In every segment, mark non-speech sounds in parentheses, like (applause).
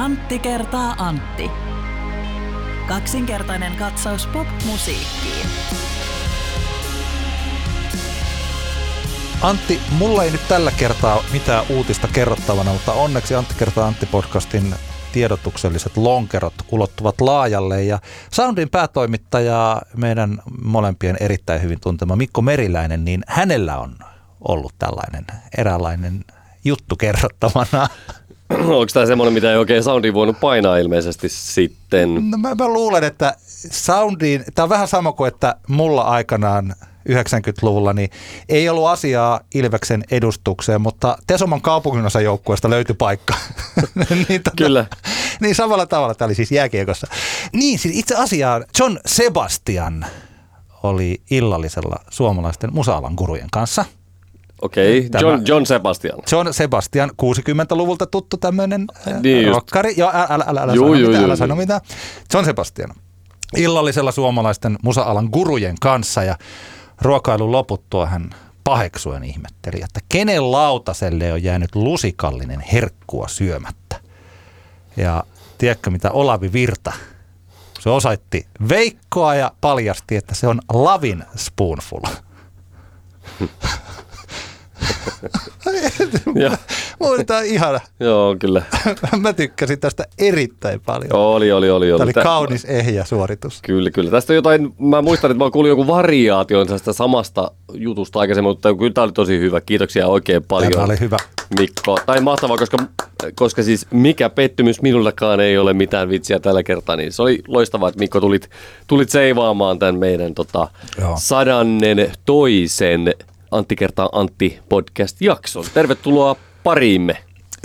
Antti kertaa Antti. Kaksinkertainen katsaus pop-musiikkiin. Antti, mulla ei nyt tällä kertaa mitään uutista kerrottavana, mutta onneksi Antti kertaa Antti podcastin tiedotukselliset lonkerot ulottuvat laajalle ja Soundin päätoimittaja, meidän molempien erittäin hyvin tuntema Mikko Meriläinen, niin hänellä on ollut tällainen eräänlainen juttu kerrottavana. (clears throat) Onko tämä semmoinen, mitä ei oikein Soundin voinut painaa ilmeisesti sitten? No mä, mä luulen, että Soundiin, tämä on vähän sama kuin, että mulla aikanaan 90-luvulla, niin ei ollut asiaa Ilveksen edustukseen, mutta Tesoman kaupunginosan joukkueesta löytyi paikka. (laughs) niin, tota, Kyllä. Niin samalla tavalla, tämä oli siis jääkiekossa. Niin, siis itse asiaan John Sebastian oli illallisella suomalaisten musaalan gurujen kanssa – Okei, okay. John, John Sebastian. John Sebastian, 60-luvulta tuttu tämmöinen niin rockari. Joo, älä, älä, älä, älä juu, sano juu, mitään, juu, älä sano mitään. John Sebastian. Illallisella suomalaisten musaalan gurujen kanssa ja ruokailun loputtua hän paheksuen ihmetteli, että kenen lautaselle on jäänyt lusikallinen herkkua syömättä. Ja tiedätkö mitä Olavi Virta se osoitti Veikkoa ja paljasti, että se on Lavin Spoonful. (laughs) Tämä ihana. Joo, kyllä. (laughs) Mä tykkäsin tästä erittäin paljon. Oli, oli, oli. Tämä oli kaunis ehjä suoritus. Kyllä, kyllä. Tästä jotain, mä muistan, että mä kuulin joku variaation tästä samasta jutusta aikaisemmin, mutta kyllä tämä oli tosi hyvä. Kiitoksia oikein paljon. Tämä oli hyvä. Mikko. Tai mahtavaa, koska, koska siis mikä pettymys minullakaan ei ole mitään vitsiä tällä kertaa, niin se oli loistavaa, että Mikko tulit, tulit seivaamaan tämän meidän tota, sadannen toisen Antti kertaa Antti podcast-jakson. Tervetuloa pariimme.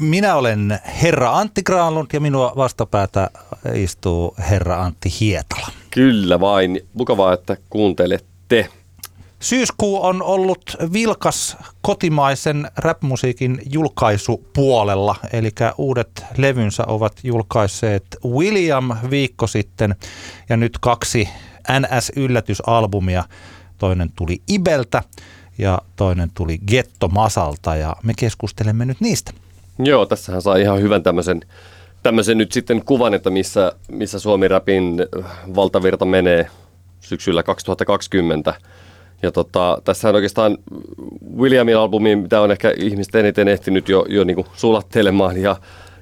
Minä olen herra Antti Granlund ja minua vastapäätä istuu herra Antti Hietala. Kyllä vain. Mukavaa, että kuuntelette. Syyskuu on ollut vilkas kotimaisen rapmusiikin julkaisupuolella, eli uudet levynsä ovat julkaisseet William viikko sitten ja nyt kaksi NS-yllätysalbumia. Toinen tuli Ibeltä ja toinen tuli Getto Masalta ja me keskustelemme nyt niistä. Joo, tässähän saa ihan hyvän tämmöisen, tämmöisen nyt sitten kuvan, että missä, missä Suomi Rapin valtavirta menee syksyllä 2020. Ja tota, tässähän oikeastaan Williamin albumi, mitä on ehkä ihmiset eniten ehtinyt jo, jo niin sulattelemaan ja,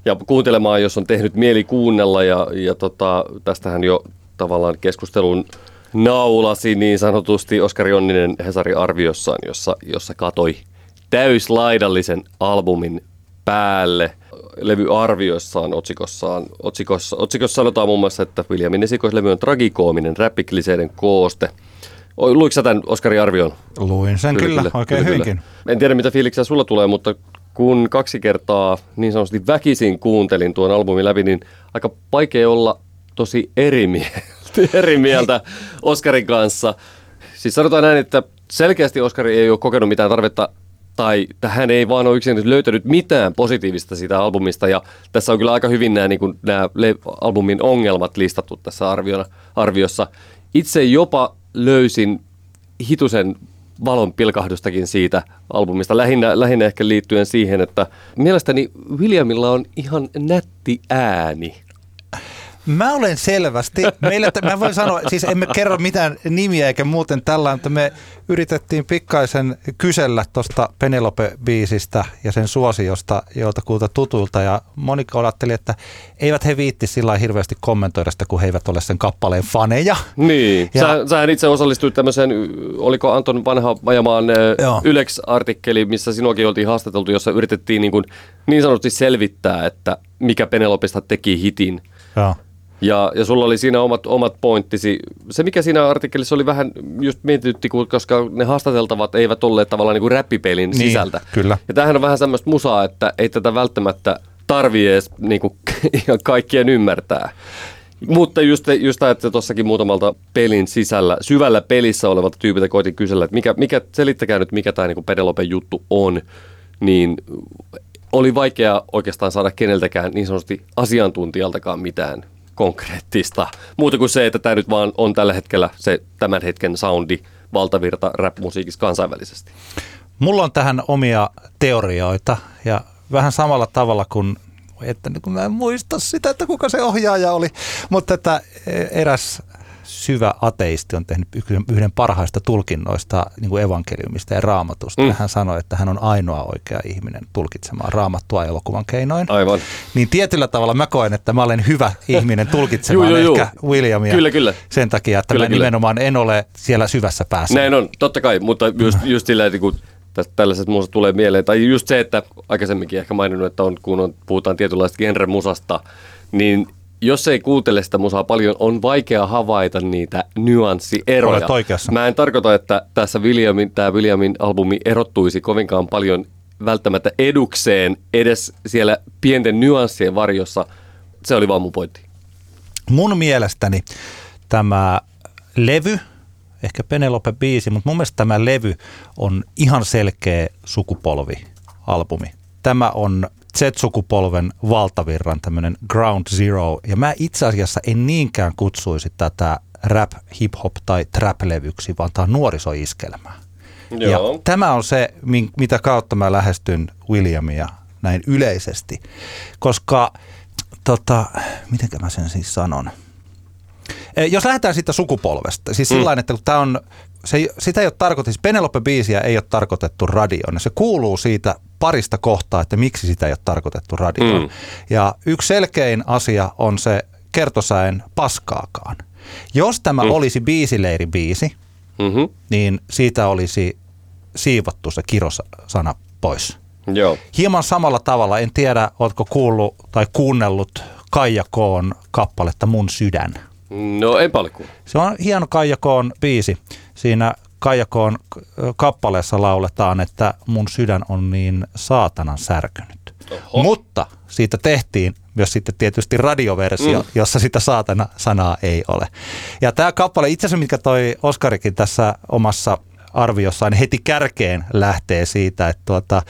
ja kuuntelemaan, jos on tehnyt mieli kuunnella. Ja, ja tota, tästähän jo tavallaan keskustelun naulasi niin sanotusti Oskar Jonninen Hesari arviossaan, jossa, jossa katoi täyslaidallisen albumin päälle levyarvioissaan otsikossaan. Otsikossa, otsikossa sanotaan muun muassa, että Williamin esikoislevy on tragikoominen räppikliseiden kooste. Luitko sä tämän Oskarin arvion? Luin sen kyllä, kyllä oikein kyllä, hyvinkin. Kyllä. En tiedä mitä fiiliksiä sulla tulee, mutta kun kaksi kertaa niin sanotusti väkisin kuuntelin tuon albumin läpi, niin aika vaikea olla tosi eri (laughs) mieltä eri mieltä Oskarin kanssa. Siis sanotaan näin, että selkeästi Oskari ei ole kokenut mitään tarvetta tai hän ei vaan ole yksin löytänyt mitään positiivista siitä albumista. Ja tässä on kyllä aika hyvin nämä, niin kuin, nämä albumin ongelmat listattu tässä arviona, arviossa. Itse jopa löysin hitusen valon pilkahdustakin siitä albumista, lähinnä, lähinnä ehkä liittyen siihen, että mielestäni Williamilla on ihan nätti ääni. Mä olen selvästi, meillä, mä voin sanoa, siis emme kerro mitään nimiä eikä muuten tällä, mutta me yritettiin pikkaisen kysellä tuosta Penelope-biisistä ja sen suosiosta kuulta tutulta ja Monika ajatteli, että eivät he viitti sillä hirveästi kommentoida sitä, kun he eivät ole sen kappaleen faneja. Niin, ja, Sä, sähän itse osallistuit tämmöiseen, oliko Anton Vanha ajamaan Ylex-artikkeli, missä sinuakin oltiin haastateltu, jossa yritettiin niin, kuin, niin sanotusti selvittää, että mikä Penelopesta teki hitin. Joo. Ja, ja sulla oli siinä omat, omat pointtisi. Se, mikä siinä artikkelissa oli vähän just mietitytti, koska ne haastateltavat eivät olleet tavallaan niin kuin räppipelin niin, sisältä. Kyllä. Ja tämähän on vähän semmoista musaa, että ei tätä välttämättä tarvii edes niin kuin, (laughs) ihan kaikkien ymmärtää. Mutta just, just että tuossakin muutamalta pelin sisällä, syvällä pelissä olevalta tyypiltä koitin kysellä, että mikä, mikä selittäkää nyt, mikä tämä niin Penelopen juttu on, niin oli vaikea oikeastaan saada keneltäkään niin sanotusti asiantuntijaltakaan mitään konkreettista. Muuta kuin se, että tämä nyt vaan on tällä hetkellä se tämän hetken soundi valtavirta rap-musiikissa kansainvälisesti. Mulla on tähän omia teorioita ja vähän samalla tavalla kuin että niin mä en muista sitä, että kuka se ohjaaja oli, mutta että eräs syvä ateisti on tehnyt yhden parhaista tulkinnoista niin kuin evankeliumista ja raamatusta. Mm. hän sanoi, että hän on ainoa oikea ihminen tulkitsemaan raamattua elokuvan keinoin. Aivan. Niin tietyllä tavalla mä koen, että mä olen hyvä ihminen tulkitsemaan juu, juu, ehkä juu. Williamia. Kyllä, kyllä. Sen takia, että kyllä, mä kyllä. nimenomaan en ole siellä syvässä päässä. Näin on, totta kai, mutta just, just sillä, että kun tällaiset musat tulee mieleen, tai just se, että aikaisemminkin ehkä maininnut, että on, kun on, puhutaan tietynlaista genre-musasta, niin jos ei kuuntele sitä musaa paljon, on vaikea havaita niitä nyanssieroja. Olet oikeassa. Mä en tarkoita, että tässä Williamin, tämä Williamin albumi erottuisi kovinkaan paljon välttämättä edukseen edes siellä pienten nyanssien varjossa. Se oli vaan mun pointti. Mun mielestäni tämä levy, ehkä Penelope-biisi, mutta mun mielestä tämä levy on ihan selkeä sukupolvi-albumi. Tämä on Z-sukupolven valtavirran tämmöinen ground zero. Ja mä itse asiassa en niinkään kutsuisi tätä rap, hip-hop tai trap-levyksi, vaan tämä on nuorisoiskelmää. Joo. Ja tämä on se, mitä kautta mä lähestyn Williamia näin yleisesti. Koska, tota, miten mä sen siis sanon? Jos lähdetään siitä sukupolvesta, siis mm. sillä että kun tämä on, se, sitä ei ole tarkoitettu, siis Penelope-biisiä ei ole tarkoitettu radioon. Se kuuluu siitä parista kohtaa, että miksi sitä ei ole tarkoitettu radioon. Mm. Ja yksi selkein asia on se kertosäen paskaakaan. Jos tämä mm. olisi biisileiri biisi, mm-hmm. niin siitä olisi siivottu se kirosana pois. Joo. Hieman samalla tavalla, en tiedä, oletko kuullut tai kuunnellut Kaija Koon kappaletta Mun sydän. No ei paljon. Se on hieno Kaija Koon biisi. Siinä Kaijakoon kappaleessa lauletaan, että mun sydän on niin saatanan särkynyt. Oho. Mutta siitä tehtiin myös sitten tietysti radioversio, mm. jossa sitä saatana-sanaa ei ole. Ja tämä kappale, itse asiassa mikä toi Oskarikin tässä omassa arviossaan, heti kärkeen lähtee siitä, että, tuota,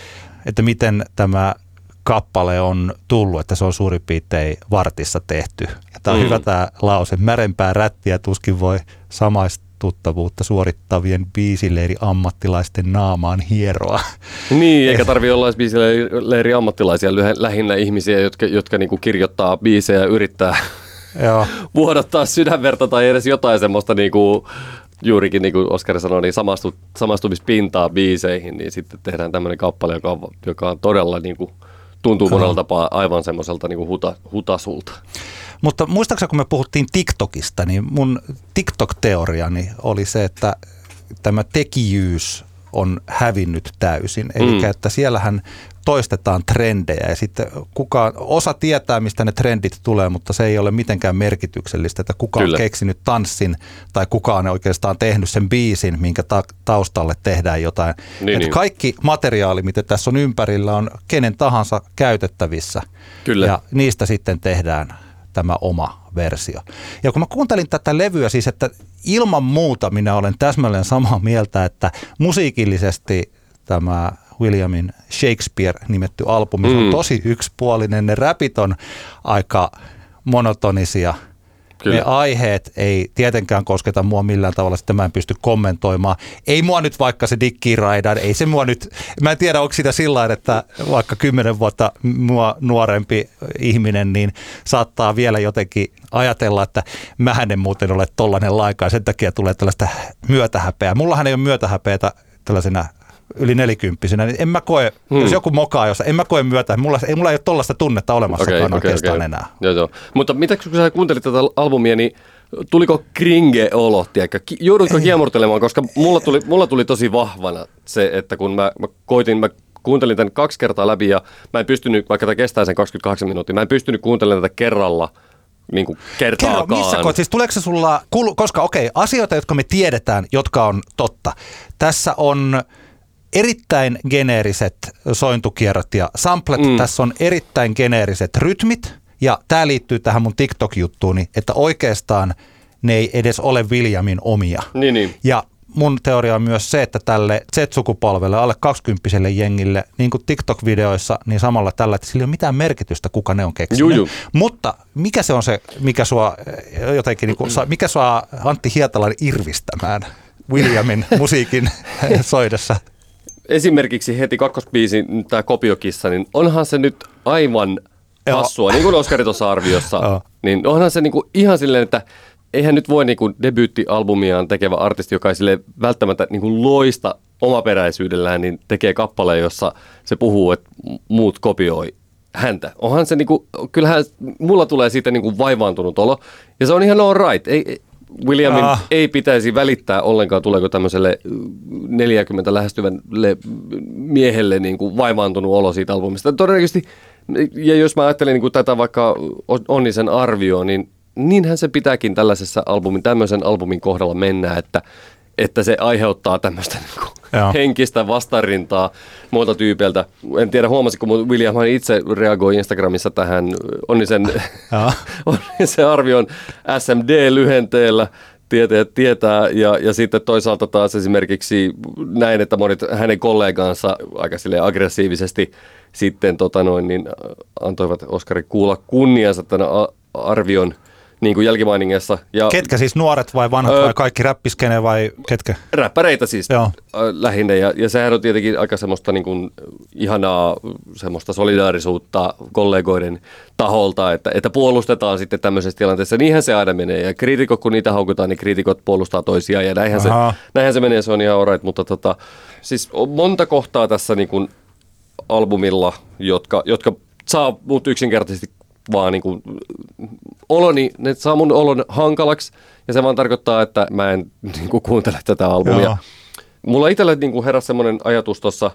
että miten tämä kappale on tullut, että se on suurin piirtein vartissa tehty. Ja tämä on mm. hyvä tämä lause. Märempää rättiä tuskin voi samaista tuttavuutta suorittavien biisileiri ammattilaisten naamaan hieroa. Niin, eikä tarvi olla biisileiri ammattilaisia, lähinnä ihmisiä, jotka, jotka niinku kirjoittaa biisejä ja yrittää Joo. (laughs) vuodattaa sydänverta tai edes jotain semmoista niinku, juurikin niin kuin Oskari sanoi, niin samastu, samastumispintaa biiseihin, niin sitten tehdään tämmöinen kappale, joka on, joka on todella niin kuin, tuntuu monella tapaa aivan semmoiselta niin kuin huta, hutasulta. Mutta muistaakseni kun me puhuttiin TikTokista, niin mun TikTok-teoriani oli se, että tämä tekijyys on hävinnyt täysin. Eli mm. että siellähän toistetaan trendejä ja sitten kuka, osa tietää, mistä ne trendit tulee, mutta se ei ole mitenkään merkityksellistä, että kuka Kyllä. on keksinyt tanssin tai kuka on oikeastaan tehnyt sen biisin, minkä ta- taustalle tehdään jotain. Niin, niin. Kaikki materiaali, mitä tässä on ympärillä, on kenen tahansa käytettävissä Kyllä. ja niistä sitten tehdään tämä oma versio. Ja kun mä kuuntelin tätä levyä, siis että ilman muuta minä olen täsmälleen samaa mieltä, että musiikillisesti tämä Williamin Shakespeare nimetty albumi mm. on tosi yksipuolinen. Ne räpit on aika monotonisia – Kyllä. Ne aiheet ei tietenkään kosketa mua millään tavalla, että mä en pysty kommentoimaan. Ei mua nyt vaikka se Dick Raidan, ei se mua nyt, mä en tiedä onko sitä sillä että vaikka kymmenen vuotta mua nuorempi ihminen, niin saattaa vielä jotenkin ajatella, että mähän en muuten ole tollainen laikaa, sen takia tulee tällaista myötähäpeää. Mullahan ei ole myötähäpeätä tällaisena yli nelikymppisenä, niin en mä koe, hmm. jos joku mokaa, jos en mä koe myötä, mulla, ei, mulla ei ole tollaista tunnetta olemassakaan okay, oikeastaan okay. enää. Joo, joo. Mutta mitä kun sä kuuntelit tätä albumia, niin tuliko kringe-olo, tiedätkö? Joudutko kiemurtelemaan, koska mulla tuli, mulla tuli tosi vahvana se, että kun mä, mä koitin, mä kuuntelin tämän kaksi kertaa läpi ja mä en pystynyt, vaikka tämä kestää sen 28 minuuttia, mä en pystynyt kuuntelemaan tätä kerralla niin kuin kertaakaan. Kerro, missä koet, siis tuleeko se sulla, koska okei, okay, asioita, jotka me tiedetään, jotka on totta. Tässä on erittäin geneeriset sointukierrot ja samplet. Mm. Tässä on erittäin geneeriset rytmit. Ja tämä liittyy tähän mun TikTok-juttuuni, että oikeastaan ne ei edes ole Williamin omia. Niin, niin. Ja mun teoria on myös se, että tälle Z-sukupolvelle, alle 20 jengille, niin kuin TikTok-videoissa, niin samalla tällä, että sillä ei ole mitään merkitystä, kuka ne on keksinyt. Juju. Mutta mikä se on se, mikä sua jotenkin, niin kuin, mikä sua Antti Hietalan irvistämään Williamin musiikin (laughs) soidessa? Esimerkiksi heti kakkosbiisi, tämä Kopiokissa, niin onhan se nyt aivan hassua, niin kuin Oskari tuossa arviossa, niin onhan se niin kuin ihan silleen, että eihän nyt voi niin kuin debyyttialbumiaan tekevä artisti, joka ei sille välttämättä niin kuin loista omaperäisyydellään, niin tekee kappaleen, jossa se puhuu, että muut kopioi häntä. Onhan se niinku, kyllähän mulla tulee siitä niinku vaivaantunut olo. Ja se on ihan all right. Ei, Williamin ah. ei pitäisi välittää ollenkaan, tuleeko tämmöiselle 40 lähestyvälle miehelle niin kuin vaivaantunut olo siitä albumista. Todennäköisesti, ja jos mä ajattelen niin kuin tätä vaikka Onnisen arvioon, niin niinhän se pitääkin tällaisessa albumin, tämmöisen albumin kohdalla mennä, että että se aiheuttaa tämmöistä (laughs) niin henkistä vastarintaa muilta tyypeiltä. En tiedä, huomasiko, mutta William itse reagoi Instagramissa tähän Onnisen, (laughs) Onnisen arvion SMD-lyhenteellä tietäjät tietää. Ja, ja sitten toisaalta taas esimerkiksi näin, että monet hänen kollegansa aika aggressiivisesti sitten tota noin, niin antoivat Oskari kuulla kunniansa tämän arvion – niin kuin jälkimainingessa. Ja, ketkä siis nuoret vai vanhat öö, vai kaikki räppiskene vai ketkä? Räppäreitä siis Joo. lähinnä ja, ja sehän on tietenkin aika semmoista niin kuin ihanaa semmoista solidaarisuutta kollegoiden taholta, että, että puolustetaan sitten tämmöisessä tilanteessa. Niinhän se aina menee ja kriitikot kun niitä haukutaan, niin kriitikot puolustaa toisiaan ja näinhän, se, näinhän se menee, se on ihan alright, mutta tota, siis on monta kohtaa tässä niin kuin albumilla, jotka, jotka saa mut yksinkertaisesti vaan niin kuin, oloni, ne saa mun olon hankalaksi ja se vaan tarkoittaa, että mä en niin kuin, kuuntele tätä albumia. Joo. Mulla itsellä niin kuin heräsi semmoinen ajatus tuossa,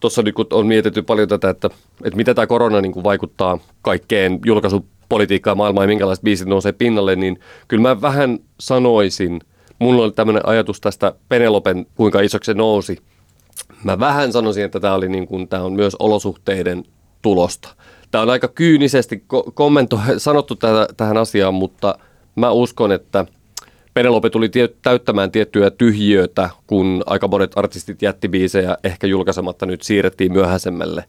tuossa kun on mietitty paljon tätä, että, että mitä tämä korona niin kuin vaikuttaa kaikkeen julkaisupolitiikkaan maailmaan ja minkälaiset biisit nousee pinnalle, niin kyllä mä vähän sanoisin, mulla oli tämmöinen ajatus tästä Penelopen, kuinka isoksi se nousi. Mä vähän sanoisin, että tämä, oli niin kuin, tämä on myös olosuhteiden tulosta. Tämä on aika kyynisesti kommento, sanottu tähän, tähän asiaan, mutta mä uskon, että Penelope tuli tie, täyttämään tiettyjä tyhjiöitä, kun aika monet artistit jätti biisejä ehkä julkaisematta nyt siirrettiin myöhäisemmälle.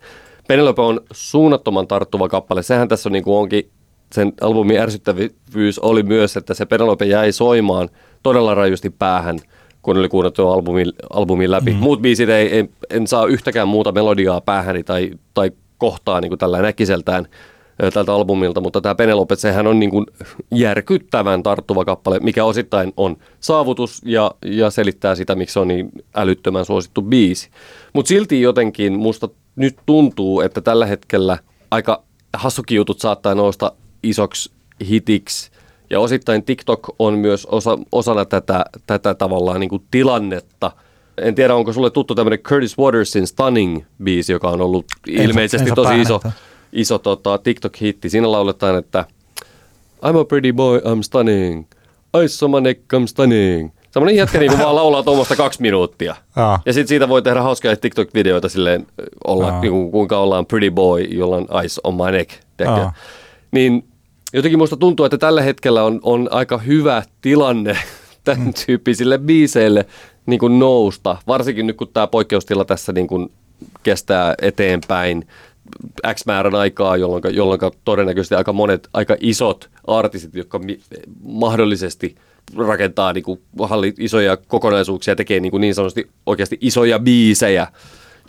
Penelope on suunnattoman tarttuva kappale. Sehän tässä on, niin kuin onkin, sen albumin ärsyttävyys oli myös, että se Penelope jäi soimaan todella rajusti päähän, kun oli kuunneltu albumin, albumin läpi. Mm-hmm. Muut biisit ei, en, en saa yhtäkään muuta melodiaa päähäni tai, tai kohtaa niin kuin tällä näkiseltään tältä albumilta, mutta tämä Penelope, sehän on niin kuin järkyttävän tarttuva kappale, mikä osittain on saavutus ja, ja selittää sitä, miksi se on niin älyttömän suosittu biisi. Mutta silti jotenkin musta nyt tuntuu, että tällä hetkellä aika hassukin jutut saattaa nousta isoksi hitiksi, ja osittain TikTok on myös osa, osana tätä, tätä tavallaan niin kuin tilannetta – en tiedä, onko sulle tuttu tämmöinen Curtis Watersin Stunning-biisi, joka on ollut en ilmeisesti en tosi iso, iso tota, TikTok-hitti. Siinä lauletaan, että I'm a pretty boy, I'm stunning. Ice on my neck, I'm stunning. Semmoinen jätkä niin vaan laulaa tuommoista kaksi minuuttia. Aa. Ja sitten siitä voi tehdä hauskaa TikTok-videoita silleen, olla, niin kuin, kuinka ollaan pretty boy, jolla on ice on my neck. Niin jotenkin musta tuntuu, että tällä hetkellä on, on aika hyvä tilanne (laughs) tämän mm. tyyppisille biiseille niin kuin nousta, varsinkin nyt kun tämä poikkeustila tässä niin kuin kestää eteenpäin X määrän aikaa, jolloin, jolloin todennäköisesti aika monet, aika isot artistit, jotka mi- mahdollisesti rakentaa niin kuin, isoja kokonaisuuksia, tekee niin, kuin niin sanotusti oikeasti isoja biisejä,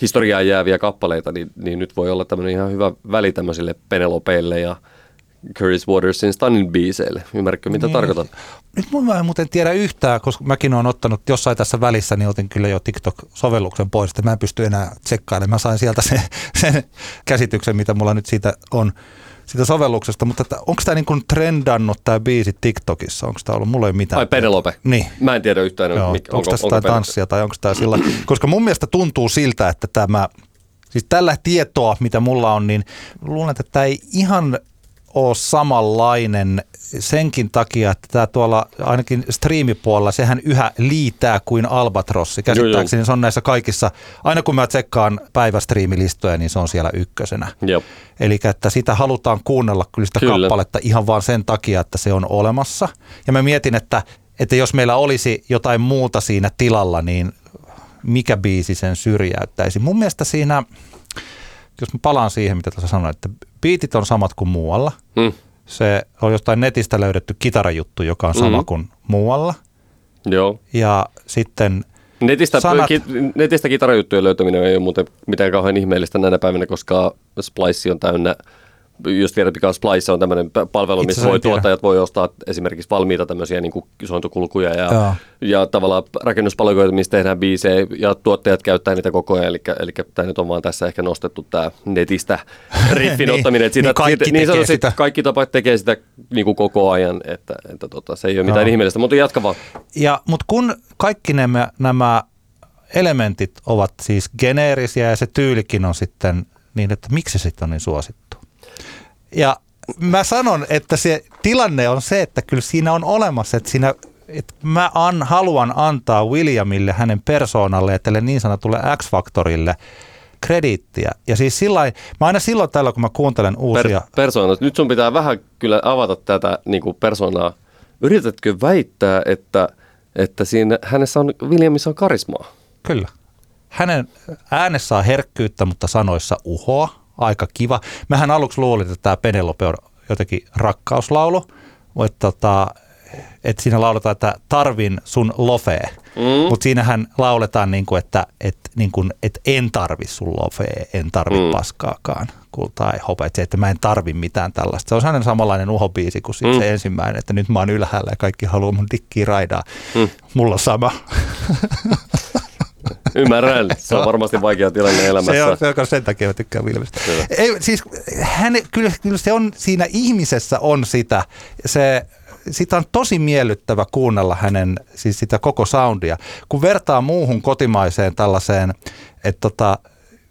historiaan jääviä kappaleita, niin, niin nyt voi olla tämmöinen ihan hyvä väli tämmöisille Penelopeille ja Curtis Watersin Stunning biiseille. Ymmärrätkö, mitä niin. tarkoitan? Nyt mun en muuten tiedä yhtään, koska mäkin olen ottanut jossain tässä välissä, niin otin kyllä jo TikTok-sovelluksen pois, että mä en pysty enää tsekkailemaan. Mä sain sieltä sen, (laughs) sen käsityksen, mitä mulla nyt siitä on siitä sovelluksesta, mutta onko tämä niin trendannut tämä biisi TikTokissa? Onko tämä ollut, mulla ei mitään. Ai Penelope? Niin. Mä en tiedä yhtään. Joo, mikä, onko, tässä jotain tanssia tai onko tämä sillä, koska mun mielestä tuntuu siltä, että tämä, siis tällä tietoa, mitä mulla on, niin luulen, että tämä ei ihan ole samanlainen senkin takia, että tämä tuolla ainakin striimipuolella, sehän yhä liitää kuin Albatrossi. Käsittääkseni joo, joo. se on näissä kaikissa, aina kun mä tsekkaan päivästriimilistoja, niin se on siellä ykkösenä. Eli että sitä halutaan kuunnella kyllä sitä kyllä. kappaletta ihan vaan sen takia, että se on olemassa. Ja mä mietin, että, että jos meillä olisi jotain muuta siinä tilalla, niin mikä biisi sen syrjäyttäisi. Mun mielestä siinä jos mä palaan siihen, mitä tässä sanoin, että biitit on samat kuin muualla. Hmm. Se on jostain netistä löydetty kitarajuttu, joka on sama hmm. kuin muualla. Joo. Ja sitten Netistä, sanat... ki, netistä kitarajuttujen löytäminen ei ole muuten mitään kauhean ihmeellistä näinä päivinä, koska Splice on täynnä mikä on Splice, on tämmöinen palvelu, missä voi, tuottajat voi ostaa esimerkiksi valmiita tämmöisiä niin kuin sointukulkuja ja, ja tavallaan rakennuspalveluita, missä tehdään biisejä ja tuottajat käyttää niitä koko ajan. Eli, eli tämä nyt on vaan tässä ehkä nostettu tämä netistä (laughs) riffin niin, ottaminen. Että sitä, niin kaikki siitä, niin sitä. Kaikki tapat tekee sitä niin kuin koko ajan, että, että tota, se ei ole mitään no. ihmeellistä, mutta jatka vaan. Ja, mutta kun kaikki nämä, nämä elementit ovat siis geneerisiä ja se tyylikin on sitten niin, että miksi se sitten on niin suosittu. Ja mä sanon, että se tilanne on se, että kyllä siinä on olemassa, että siinä että mä an, haluan antaa Williamille, hänen persoonalle ja tälle niin sanotulle X-faktorille krediittiä. Ja siis sillä mä aina silloin tällä, kun mä kuuntelen uusia... Per, persoonat. Nyt sun pitää vähän kyllä avata tätä niin kuin persoonaa. Yritätkö väittää, että, että siinä hänessä on, Williamissa on karismaa? Kyllä. Hänen äänessä on herkkyyttä, mutta sanoissa uhoa. Aika kiva. Mähän aluksi luulin, että tämä Penelope on jotenkin rakkauslaulu, että tota, että siinä lauletaan, että tarvin sun lofee. Mm. Mutta siinähän lauletaan, niin kuin, että et, niin kuin, et en tarvi sun lofee, en tarvi mm. paskaakaan kultaa tai se, että mä en tarvi mitään tällaista. Se on sellainen samanlainen uhobiisi kuin mm. se ensimmäinen, että nyt mä oon ylhäällä ja kaikki haluaa mun dikkiä raidaa. Mm. Mulla on sama. (laughs) Ymmärrän. Se on varmasti vaikea tilanne elämässä. Se on, se on sen takia mä tykkään Vilmestä. Ei, siis hän, kyllä, kyllä se on, siinä ihmisessä on sitä, se, sitä on tosi miellyttävä kuunnella hänen, siis sitä koko soundia. Kun vertaa muuhun kotimaiseen tällaiseen, että tota,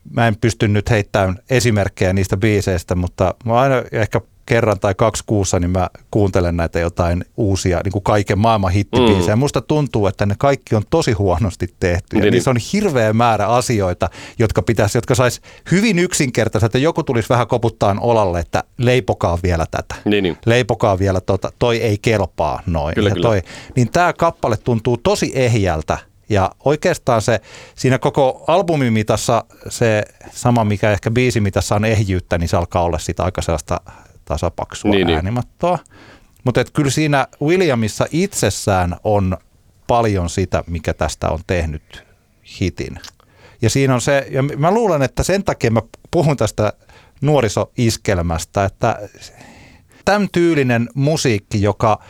mä en pysty nyt heittämään esimerkkejä niistä biiseistä, mutta mä aina ehkä kerran tai kaksi kuussa, niin mä kuuntelen näitä jotain uusia niin kuin kaiken maailman hittibiisejä. Mm. Musta tuntuu, että ne kaikki on tosi huonosti tehty. Niin, niin. on hirveä määrä asioita, jotka pitäisi, jotka sais hyvin yksinkertaisesti, että joku tulisi vähän koputtaan olalle, että leipokaa vielä tätä. Niin, niin. Leipokaa vielä tota, toi ei kelpaa noin. Kyllä, kyllä. Toi, niin tämä kappale tuntuu tosi ehjältä ja oikeastaan se siinä koko albumin mitassa se sama, mikä ehkä biisimitassa on ehjyyttä, niin se alkaa olla sitä aika sellaista tasapaksua niin, niin. äänimattoa. Niin. Mutta kyllä siinä Williamissa itsessään on paljon sitä, mikä tästä on tehnyt hitin. Ja siinä on se, ja mä luulen, että sen takia mä puhun tästä nuorisoiskelmästä, että tämän tyylinen musiikki, joka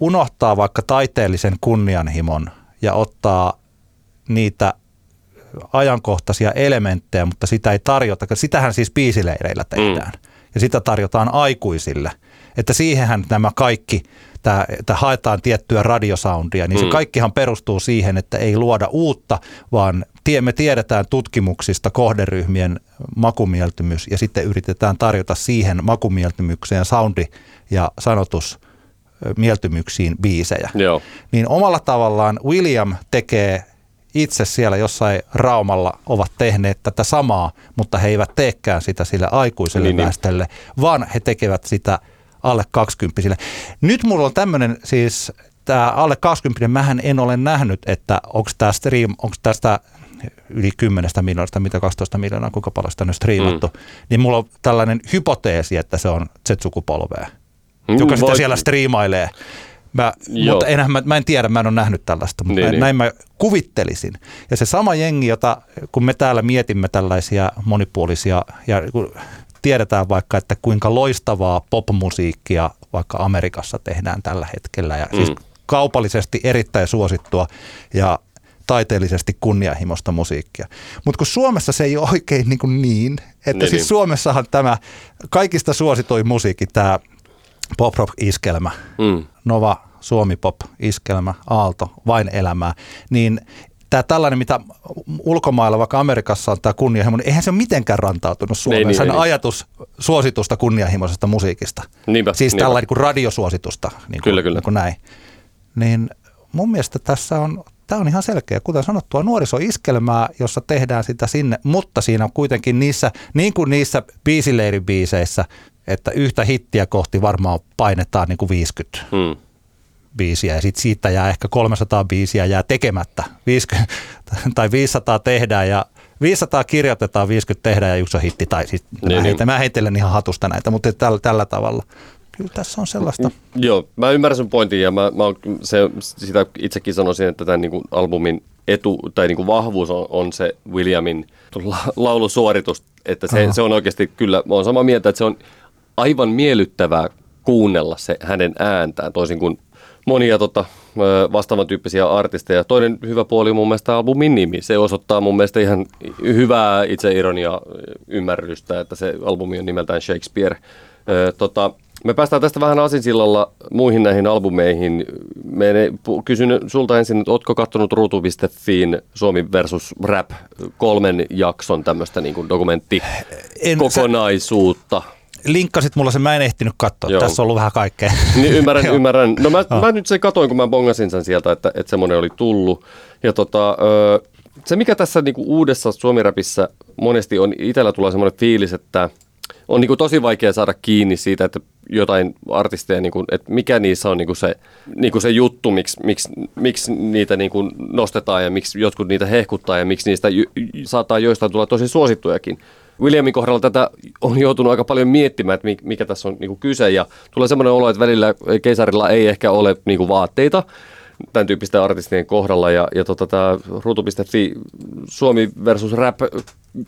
unohtaa vaikka taiteellisen kunnianhimon ja ottaa niitä ajankohtaisia elementtejä, mutta sitä ei tarjota. Sitähän siis biisileireillä tehdään. Mm ja sitä tarjotaan aikuisille. Että siihenhän nämä kaikki, että haetaan tiettyä radiosoundia, niin se mm. kaikkihan perustuu siihen, että ei luoda uutta, vaan me tiedetään tutkimuksista kohderyhmien makumieltymys ja sitten yritetään tarjota siihen makumieltymykseen soundi ja sanotus mieltymyksiin biisejä. Joo. Niin omalla tavallaan William tekee itse siellä jossain Raumalla ovat tehneet tätä samaa, mutta he eivät teekään sitä sille aikuiselle niin, niin. väestölle, niin. vaan he tekevät sitä alle 20 Nyt mulla on tämmöinen siis, tämä alle 20 mähän en ole nähnyt, että onko tämä stream, onko tästä yli 10 miljoonasta, mitä 12 miljoonaa, kuinka paljon sitä on striimattu, mm. niin mulla on tällainen hypoteesi, että se on Z-sukupolvea, mm, joka sitä siellä striimailee. Mä, mutta enhän, mä, mä en tiedä, mä en ole nähnyt tällaista, mutta niin, näin, niin. näin mä kuvittelisin. Ja se sama jengi, jota kun me täällä mietimme tällaisia monipuolisia, ja kun tiedetään vaikka, että kuinka loistavaa popmusiikkia vaikka Amerikassa tehdään tällä hetkellä, ja mm. siis kaupallisesti erittäin suosittua ja taiteellisesti kunnianhimoista musiikkia. Mutta kun Suomessa se ei ole oikein niin, kuin niin että niin, siis niin. Suomessahan tämä kaikista suosituin musiikki, tämä pop-rock-iskelmä, mm. Nova, Suomi Pop, Iskelmä, Aalto, Vain elämää, niin tämä tällainen, mitä ulkomailla, vaikka Amerikassa on tämä kunnianhimo, niin eihän se ole mitenkään rantautunut Suomeen. Niin, se on niin, ajatus niin. suositusta kunnianhimoisesta musiikista. Niinpä, siis niinpä. tällainen kuin radiosuositusta. Niin kuin, kyllä, kyllä. Niin kuin näin. Niin mun mielestä tässä on, tämä on ihan selkeä, kuten sanottua, nuorisoiskelmää, jossa tehdään sitä sinne, mutta siinä on kuitenkin niissä, niin kuin niissä biisileiribiiseissä, että yhtä hittiä kohti varmaan painetaan niin kuin 50 hmm. biisiä ja sitten siitä jää ehkä 300 biisiä jää tekemättä. 50, (laughs) tai 500 tehdään ja 500 kirjoitetaan, 50 tehdään ja yksi on hitti. Tai siis niin, mä, heitän, niin. mä heitelen ihan hatusta näitä, mutta tällä, tällä tavalla. Kyllä tässä on sellaista. Joo, mä ymmärrän sun pointin ja mä, mä se, sitä itsekin sanoisin, että tämän niin kuin albumin etu tai niin kuin vahvuus on, on se Williamin laulusuoritus, että se, se on oikeasti kyllä, mä oon samaa mieltä, että se on aivan miellyttävää kuunnella se hänen ääntään, toisin kuin monia tota, vastaavan tyyppisiä artisteja. Toinen hyvä puoli on mun mielestä albumin nimi. Se osoittaa mun mielestä ihan hyvää ironia ymmärrystä, että se albumi on nimeltään Shakespeare. Tota, me päästään tästä vähän asinsillalla muihin näihin albumeihin. Me kysyn sulta ensin, että ootko katsonut ruutu.fiin Suomi versus Rap kolmen jakson tämmöistä niin dokumenttikokonaisuutta? Linkkasit mulla sen, mä en ehtinyt katsoa. Joo. Tässä on ollut vähän kaikkea. (laughs) Niin ymmärrän, (laughs) ymmärrän. No mä, mä nyt se katoin, kun mä bongasin sen sieltä, että, että semmoinen oli tullut. Ja tota, se mikä tässä niinku uudessa suomiräpissä monesti on, itsellä tulee semmoinen fiilis, että on niinku tosi vaikea saada kiinni siitä, että jotain artisteja, niinku, että mikä niissä on niinku se, niinku se juttu, miksi, miksi, miksi niitä niinku nostetaan ja miksi jotkut niitä hehkuttaa ja miksi niistä saattaa joistain tulla tosi suosittujakin. Williamin kohdalla tätä on joutunut aika paljon miettimään, että mikä tässä on niin kyse. Ja tulee semmoinen olo, että välillä keisarilla ei ehkä ole niin kuin vaatteita tämän tyyppisten artistien kohdalla. Ja, ja tota, tämä ruutu.fi Suomi versus rap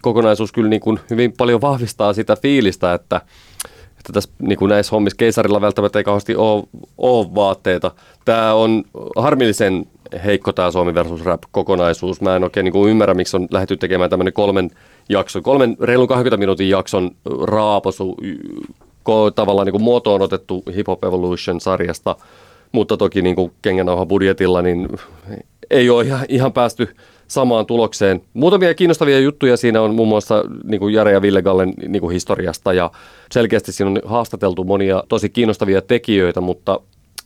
kokonaisuus kyllä niin kuin hyvin paljon vahvistaa sitä fiilistä, että, että tässä niin kuin näissä hommissa keisarilla välttämättä ei kauheasti ole, ole vaatteita. Tämä on harmillisen heikko tämä Suomi versus rap kokonaisuus. Mä en oikein niin ymmärrä, miksi on lähdetty tekemään tämmöinen kolmen jakson, kolmen reilun 20 minuutin jakson raaposu tavallaan niin kuin muotoon otettu Hip Hop Evolution-sarjasta, mutta toki niin kuin budjetilla, niin ei ole ihan, ihan päästy samaan tulokseen. Muutamia kiinnostavia juttuja siinä on muun muassa niin kuin Jare ja Ville Gallen niin kuin historiasta ja selkeästi siinä on haastateltu monia tosi kiinnostavia tekijöitä, mutta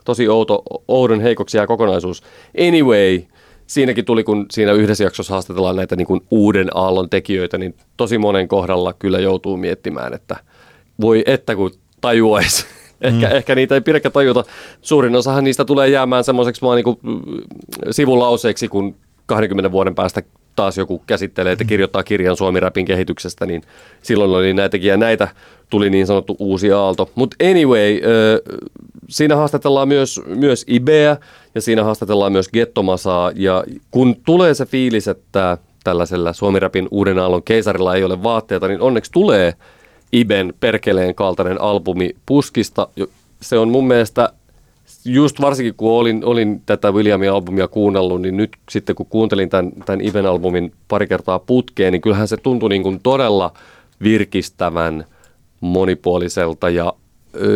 tosi outo, oudon heikoksi jää kokonaisuus. Anyway, siinäkin tuli, kun siinä yhdessä jaksossa haastatellaan näitä niin kuin uuden aallon tekijöitä, niin tosi monen kohdalla kyllä joutuu miettimään, että voi että kun tajuaisi. (laughs) Ehkä, mm. ehkä niitä ei pidäkään tajuta. Suurin osahan niistä tulee jäämään semmoiseksi vaan niin kuin sivulauseeksi, kun 20 vuoden päästä taas joku käsittelee, että kirjoittaa kirjan Suomi-räpin kehityksestä, niin silloin oli näitäkin ja näitä tuli niin sanottu uusi aalto. Mutta anyway, siinä haastatellaan myös, myös Ibeä ja siinä haastatellaan myös Gettomasaa ja kun tulee se fiilis, että tällaisella Suomi-räpin uuden aallon keisarilla ei ole vaatteita, niin onneksi tulee Iben perkeleen kaltainen albumi puskista. Se on mun mielestä just varsinkin kun olin, olin tätä Williamin albumia kuunnellut, niin nyt sitten kun kuuntelin tämän, tämän Iben albumin pari kertaa putkeen, niin kyllähän se tuntui niin kuin todella virkistävän, monipuoliselta ja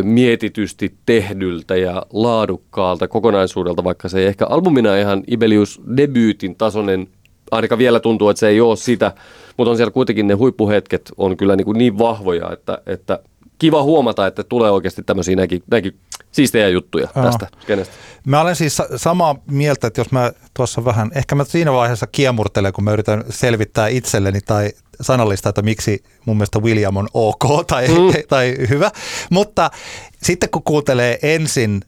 mietitysti tehdyltä ja laadukkaalta kokonaisuudelta, vaikka se ei ehkä albumina ihan Ibelius debyytin tasoinen, ainakaan vielä tuntuu, että se ei ole sitä, mutta on siellä kuitenkin ne huippuhetket on kyllä niin, kuin niin vahvoja, että, että kiva huomata, että tulee oikeasti tämmöisiä näkin, näkin siistejä juttuja Joo. tästä kenestä. Mä olen siis samaa mieltä, että jos mä tuossa vähän, ehkä mä siinä vaiheessa kiemurtelen, kun mä yritän selvittää itselleni tai sanallista, että miksi mun mielestä William on ok (laughs) tai, mm. (laughs) tai hyvä. Mutta sitten kun kuuntelee ensin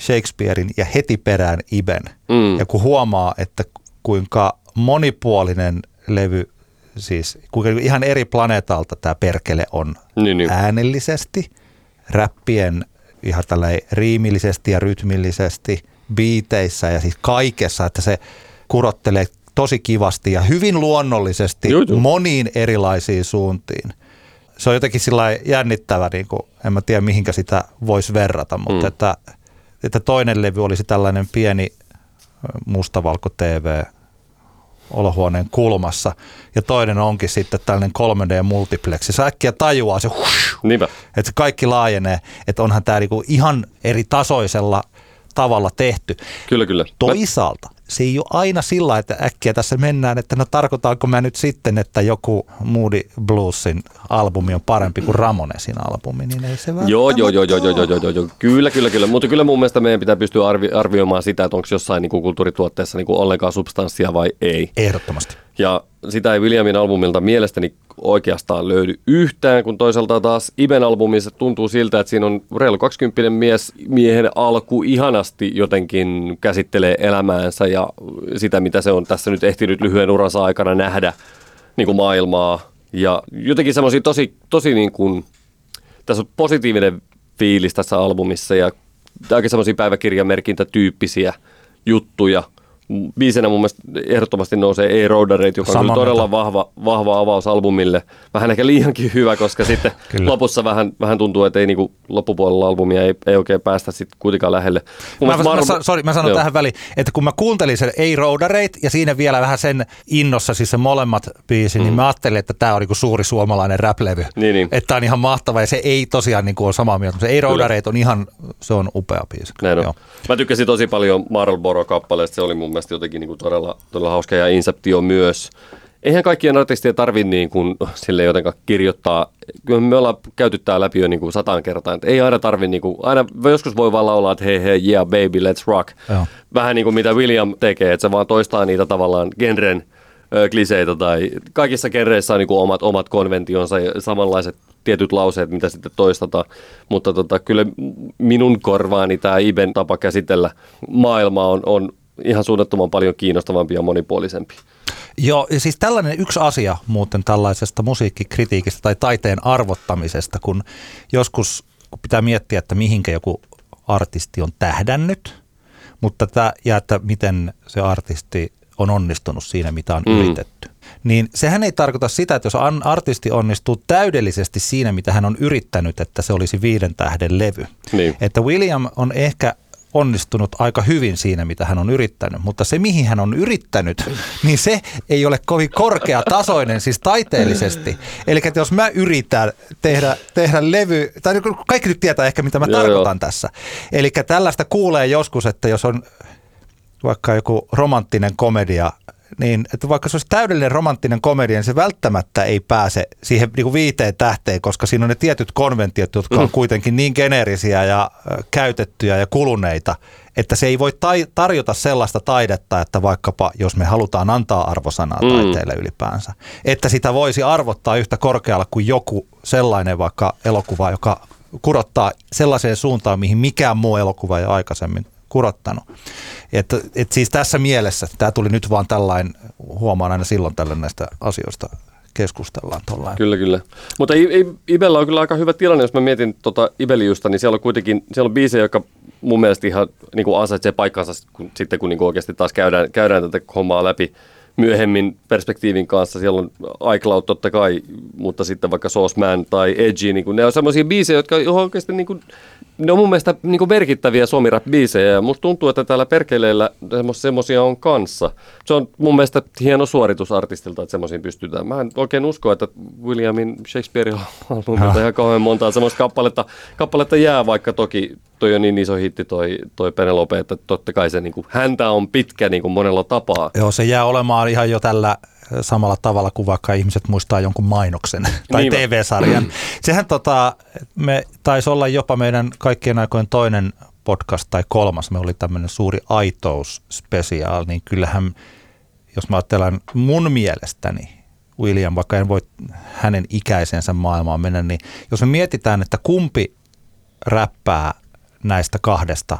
Shakespearein ja heti perään Iben, mm. ja kun huomaa, että kuinka monipuolinen levy, siis kuinka ihan eri planeetalta tämä perkele on niin, niin. äänellisesti, räppien ihan tällä riimillisesti ja rytmillisesti, biiteissä ja siis kaikessa, että se kurottelee tosi kivasti ja hyvin luonnollisesti joo, joo. moniin erilaisiin suuntiin. Se on jotenkin sillä jännittävä, niin kuin, en mä tiedä mihinkä sitä voisi verrata, mutta mm. että, että toinen levy olisi tällainen pieni mustavalko TV olohuoneen kulmassa ja toinen onkin sitten tällainen 3D-multiplexi. Sä äkkiä tajuaa se, hush, että se kaikki laajenee, että onhan tämä niinku ihan eri tasoisella tavalla tehty. Kyllä, kyllä. Toisaalta se ei ole aina sillä, että äkkiä tässä mennään, että no tarkoitaanko mä nyt sitten, että joku Moody Bluesin albumi on parempi kuin Ramonesin albumi, niin ei se joo, joo, joo, joo, joo, joo, joo, joo, joo, kyllä, kyllä, kyllä, mutta kyllä mun mielestä meidän pitää pystyä arvi- arvioimaan sitä, että onko jossain niin kuin kulttuurituotteessa niin kuin ollenkaan substanssia vai ei. Ehdottomasti. Ja sitä ei Williamin albumilta mielestäni oikeastaan löydy yhtään, kun toisaalta taas Iben albumissa tuntuu siltä, että siinä on reilu 20 mies, miehen alku ihanasti jotenkin käsittelee elämäänsä ja sitä, mitä se on tässä nyt ehtinyt lyhyen uransa aikana nähdä niin kuin maailmaa. Ja jotenkin semmoisia tosi, tosi niin kuin, tässä on positiivinen fiilis tässä albumissa ja aika semmoisia päiväkirjamerkintätyyppisiä juttuja – biisenä mun mielestä ehdottomasti nousee Ei Roaderate, joka on todella vahva, vahva avaus albumille. Vähän ehkä liiankin hyvä, koska (laughs) sitten lopussa vähän, vähän tuntuu, että ei niinku loppupuolella albumia ei, ei oikein päästä sit kuitenkaan lähelle. mä, mä, mä, sorry, mä sanon joo. tähän väliin, että kun mä kuuntelin sen Ei Roaderate ja siinä vielä vähän sen innossa, siis se molemmat biisi, mm. niin mä ajattelin, että tämä on niinku suuri suomalainen rap-levy. Niin, niin. Että tämä on ihan mahtava ja se ei tosiaan niinku ole samaa mieltä. Se Ei Roaderate on ihan, se on upea biisi. Näin on. Mä tykkäsin tosi paljon Marlboro-kappaleesta, se oli mun mielestä jotenkin niin kuin todella, todella hauska ja Inceptio myös. Eihän kaikkien artistien tarvitse niin kuin, sille jotenka kirjoittaa. Kyllä me ollaan käyty tää läpi jo niin kuin sataan kertaa. Että ei aina tarvitse, niin kuin, aina joskus voi vaan laulaa, että hei hei, yeah baby, let's rock. Joo. Vähän niin kuin mitä William tekee, että se vaan toistaa niitä tavallaan genren kliseitä tai kaikissa genreissä on niin kuin omat, omat konventionsa ja samanlaiset tietyt lauseet, mitä sitten toistetaan. Mutta tota, kyllä minun korvaani tämä Iben tapa käsitellä maailmaa on, on ihan suunnattoman paljon kiinnostavampi ja monipuolisempi. Joo, ja siis tällainen yksi asia muuten tällaisesta musiikkikritiikistä tai taiteen arvottamisesta, kun joskus kun pitää miettiä, että mihinkä joku artisti on tähdännyt, mutta tämä, ja että miten se artisti on onnistunut siinä, mitä on mm. yritetty. Niin sehän ei tarkoita sitä, että jos artisti onnistuu täydellisesti siinä, mitä hän on yrittänyt, että se olisi viiden tähden levy. Niin. Että William on ehkä onnistunut aika hyvin siinä, mitä hän on yrittänyt. Mutta se, mihin hän on yrittänyt, niin se ei ole kovin korkeatasoinen siis taiteellisesti. Eli että jos mä yritän tehdä, tehdä levy, tai niin kaikki nyt tietää ehkä, mitä mä joo, tarkoitan joo. tässä. Eli tällaista kuulee joskus, että jos on vaikka joku romanttinen komedia, niin että vaikka se olisi täydellinen romanttinen komedia, niin se välttämättä ei pääse siihen niin kuin viiteen tähteen, koska siinä on ne tietyt konventiot, jotka on mm. kuitenkin niin geneerisiä ja käytettyjä ja kuluneita, että se ei voi tai- tarjota sellaista taidetta, että vaikkapa jos me halutaan antaa arvosanaa mm. taiteelle ylipäänsä, että sitä voisi arvottaa yhtä korkealla kuin joku sellainen vaikka elokuva, joka kurottaa sellaiseen suuntaan, mihin mikään muu elokuva ei aikaisemmin kurottanut. Että, et siis tässä mielessä, tämä tuli nyt vaan tällainen, huomaan aina silloin tällä näistä asioista keskustellaan tollain. Kyllä, kyllä. Mutta Ibellä on kyllä aika hyvä tilanne, jos mä mietin tota Ibeliusta, niin siellä on kuitenkin, siellä on biisejä, joka mun mielestä ihan niin kuin ansaitsee paikkansa kun, sitten, kun niin kuin oikeasti taas käydään, käydään tätä hommaa läpi myöhemmin perspektiivin kanssa. Siellä on iCloud totta kai, mutta sitten vaikka Sauce Man tai Edgy, niin ne on semmoisia biisejä, jotka oikeasti niin kuin, ne on mun mielestä niin kuin merkittäviä suomi biisejä ja musta tuntuu, että täällä perkeleillä semmoisia on kanssa. Se on mun mielestä hieno suoritus artistilta, että semmoisiin pystytään. Mä en oikein usko, että Williamin Shakespeare albumilta ihan kauhean montaa semmoista kappaletta, kappaletta jää, vaikka toki toi on niin iso hitti toi, toi Penelope, että totta kai se niin kuin, häntä on pitkä niin kuin monella tapaa. Joo, se jää olemaan ihan jo tällä samalla tavalla kuin vaikka ihmiset muistaa jonkun mainoksen (laughs) tai niin TV-sarjan. (clears throat) Sehän tota, me taisi olla jopa meidän kaikkien aikojen toinen podcast tai kolmas. Me oli tämmöinen suuri aitous special, niin kyllähän, jos mä ajattelen mun mielestäni, William, vaikka en voi hänen ikäisensä maailmaan mennä, niin jos me mietitään, että kumpi räppää näistä kahdesta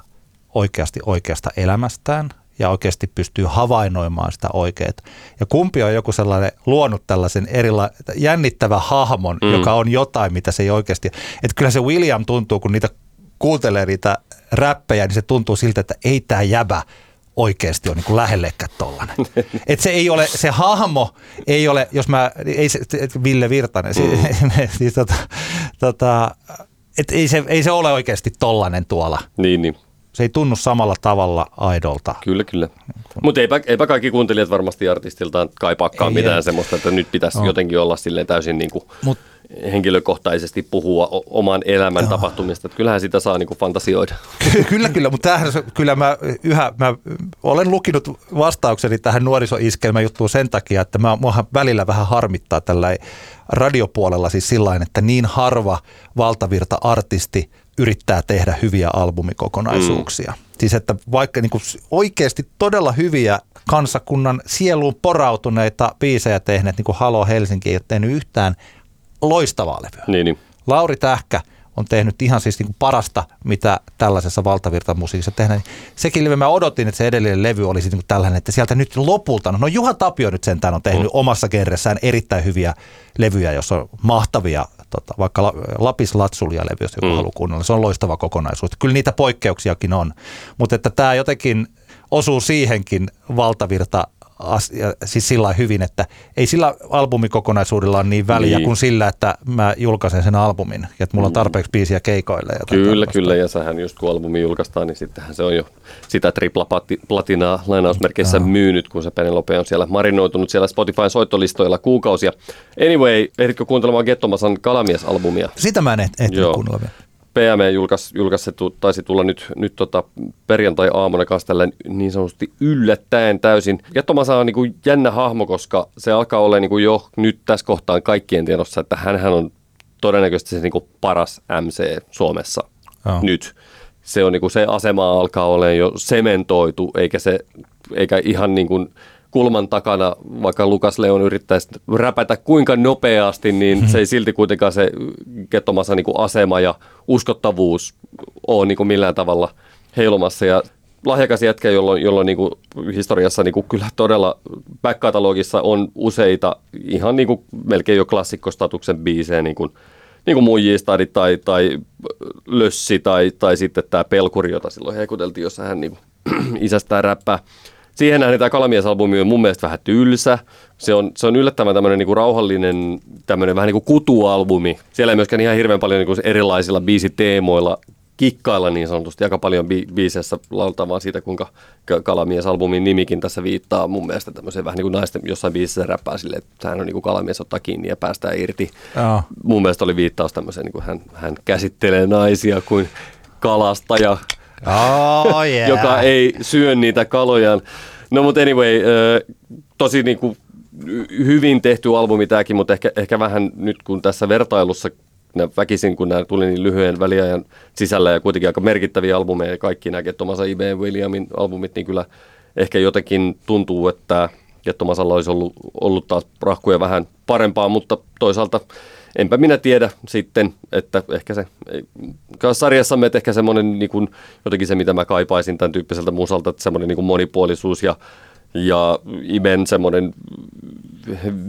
oikeasti oikeasta elämästään – ja oikeasti pystyy havainnoimaan sitä oikeet. Ja kumpi on joku sellainen luonut tällaisen erila- jännittävä hahmon, mm. joka on jotain, mitä se ei oikeasti... Että kyllä se William tuntuu, kun niitä kuuntelee niitä räppejä, niin se tuntuu siltä, että ei tämä jäbä oikeasti ole niin kuin lähellekään tollainen. (laughs) Et se ei ole, se hahmo ei ole, jos mä, ei se, Ville Virtanen, mm. siis (laughs) tota, tota, et ei, se, ei se ole oikeasti tollainen tuolla. Niin, niin se ei tunnu samalla tavalla aidolta. Kyllä, kyllä. Mutta eipä, eipä kaikki kuuntelijat varmasti artistiltaan kaipaakaan mitään ei. semmoista, että nyt pitäisi no. jotenkin olla silleen täysin niin kuin Mut, henkilökohtaisesti puhua oman elämän Joo. tapahtumista. Että kyllähän sitä saa niin kuin fantasioida. (laughs) kyllä, kyllä, mutta tämähän, kyllä mä yhä, mä olen lukinut vastaukseni tähän nuorisoiskelmän juttuun sen takia, että mä, mua välillä vähän harmittaa tällä radiopuolella siis sillä että niin harva valtavirta artisti yrittää tehdä hyviä albumikokonaisuuksia. Mm. Siis että vaikka niin kuin oikeasti todella hyviä kansakunnan sieluun porautuneita biisejä tehneet, niin kuin Halo Helsinki ei ole tehnyt yhtään loistavaa levyä. Niin, niin. Lauri Tähkä on tehnyt ihan siis niin kuin parasta, mitä tällaisessa valtavirtamusiikissa tehdään. Sekin levy, mä odotin, että se edellinen levy olisi niin kuin tällainen, että sieltä nyt lopulta, no Juha Tapio nyt sentään on tehnyt mm. omassa kerressään erittäin hyviä levyjä, jossa on mahtavia tota, vaikka Lapis Latsulia-levy, jos joku mm. haluaa kuunnella. Se on loistava kokonaisuus. Kyllä niitä poikkeuksiakin on, mutta että tämä jotenkin osuu siihenkin valtavirta asia, siis sillä hyvin, että ei sillä albumikokonaisuudella ole niin väliä niin. kuin sillä, että mä julkaisen sen albumin ja että mulla on mm. tarpeeksi biisiä keikoille. Ja kyllä, tällaista. kyllä, ja sähän just kun albumi julkaistaan, niin sittenhän se on jo sitä tripla platinaa lainausmerkeissä no. myynyt, kun se Penelope on siellä marinoitunut siellä Spotifyn soittolistoilla kuukausia. Anyway, ehditkö kuuntelemaan Gettomasan Kalamies-albumia? Sitä mä en ehtinyt kuunnella vielä. PM julkaisi, julkaisi se taisi tulla nyt, nyt tota perjantai-aamuna kanssa tällä niin sanotusti yllättäen täysin. Ja Tomasa on niin kuin jännä hahmo, koska se alkaa olla niin kuin jo nyt tässä kohtaan kaikkien tiedossa, että hän on todennäköisesti se niin kuin paras MC Suomessa oh. nyt. Se, on niin kuin, se asema alkaa olla jo sementoitu, eikä, se, eikä ihan niin kuin, kulman takana, vaikka Lukas Leon yrittäisi räpätä kuinka nopeasti, niin hmm. se ei silti kuitenkaan se Kettomassa niin kuin asema ja uskottavuus ole niin kuin millään tavalla heilumassa. Ja lahjakas jätkä, jolloin, jolloin niin kuin historiassa niin kuin kyllä todella back-katalogissa on useita ihan niin kuin melkein jo klassikkostatuksen biisejä, niin kuin, niin kuin Muijistadi tai, tai Lössi tai, tai sitten tämä Pelkuri, jota silloin hekuteltiin, jossa hän (clears throat) niin kuin, isästään räppää. Siihen nähden tämä Kalamies-albumi on mun mielestä vähän tylsä. Se on, se on yllättävän tämmöinen niinku rauhallinen, tämmöinen vähän niin kuin kutualbumi. Siellä ei myöskään ihan hirveän paljon niinku erilaisilla biisiteemoilla kikkailla niin sanotusti. Aika paljon bi- biiseissä lauletaan vaan siitä, kuinka Kalamies-albumin nimikin tässä viittaa mun mielestä tämmöiseen vähän niin kuin naisten jossain biisissä räppää silleen, että hän on niin kuin kalamies ottaa kiinni ja päästään irti. Oh. Mun mielestä oli viittaus tämmöiseen, niin kuin hän, hän käsittelee naisia kuin kalastaja oh, yeah. joka ei syö niitä kalojaan. No mutta anyway, tosi niin kuin hyvin tehty albumi tämäkin, mutta ehkä, ehkä vähän nyt kun tässä vertailussa väkisin, kun nämä tuli niin lyhyen väliajan sisällä ja kuitenkin aika merkittäviä albumeja ja kaikki nämä Kettomasa I.B. Williamin albumit, niin kyllä ehkä jotenkin tuntuu, että Kettomasalla olisi ollut, ollut taas rahkuja vähän parempaa, mutta toisaalta enpä minä tiedä sitten, että ehkä se, sarjassamme, että ehkä semmoinen niin kuin, jotenkin se, mitä mä kaipaisin tämän tyyppiseltä musalta, että semmoinen niin kuin monipuolisuus ja, ja Iben semmoinen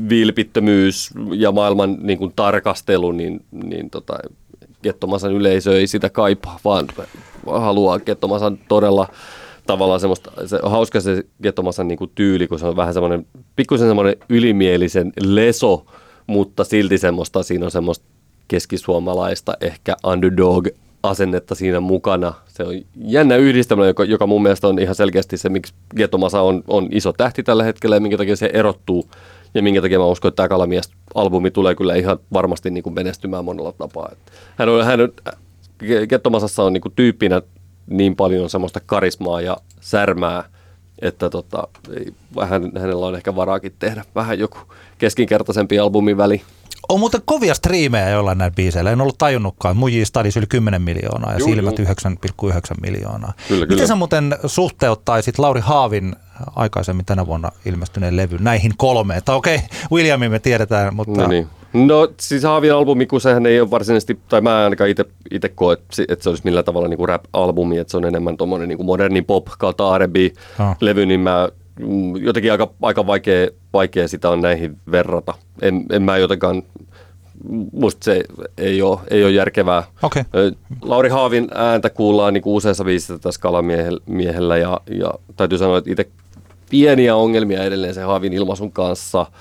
vilpittömyys ja maailman niin kuin tarkastelu, niin, niin tota, Kettomasan yleisö ei sitä kaipaa, vaan haluaa Kettomasan todella tavallaan semmoista, se hauska se Kettomasan niin kuin tyyli, kun se on vähän semmoinen, pikkusen semmoinen ylimielisen leso, mutta silti semmoista, siinä on semmoista keskisuomalaista ehkä underdog asennetta siinä mukana. Se on jännä yhdistelmä, joka, joka mun mielestä on ihan selkeästi se, miksi Getomasa on, on iso tähti tällä hetkellä ja minkä takia se erottuu. Ja minkä takia mä uskon, että tämä Kalamies-albumi tulee kyllä ihan varmasti niin kuin menestymään monella tapaa. Hän on, hän on, Gettomasassa on niin kuin tyyppinä niin paljon semmoista karismaa ja särmää – että tota, hän, hänellä on ehkä varaakin tehdä vähän joku keskinkertaisempi albumin väli. On muuten kovia striimejä jollain näillä biiseillä. En ollut tajunnutkaan. Muji Stadis yli 10 miljoonaa ja juu, Silmät 9,9 miljoonaa. Kyllä, Miten kyllä. sä muuten suhteuttaisit Lauri Haavin aikaisemmin tänä vuonna ilmestyneen levyn näihin kolmeen? Tai okei, okay, Williamin me tiedetään, mutta... No niin. No siis Haavin albumi, kun sehän ei ole varsinaisesti, tai mä ainakaan itse koe, että se olisi millään tavalla niin kuin rap-albumi, että se on enemmän tuommoinen niin moderni pop kautta R&B-levy, niin mä mm, jotenkin aika, aika vaikea, vaikea sitä on näihin verrata. En, en mä jotenkaan, musta se ei ole, ei ole järkevää. Okay. Lauri Haavin ääntä kuullaan niin useassa viisissä tässä kalamiehellä ja, ja täytyy sanoa, että itse pieniä ongelmia edelleen se Haavin ilmaisun kanssa –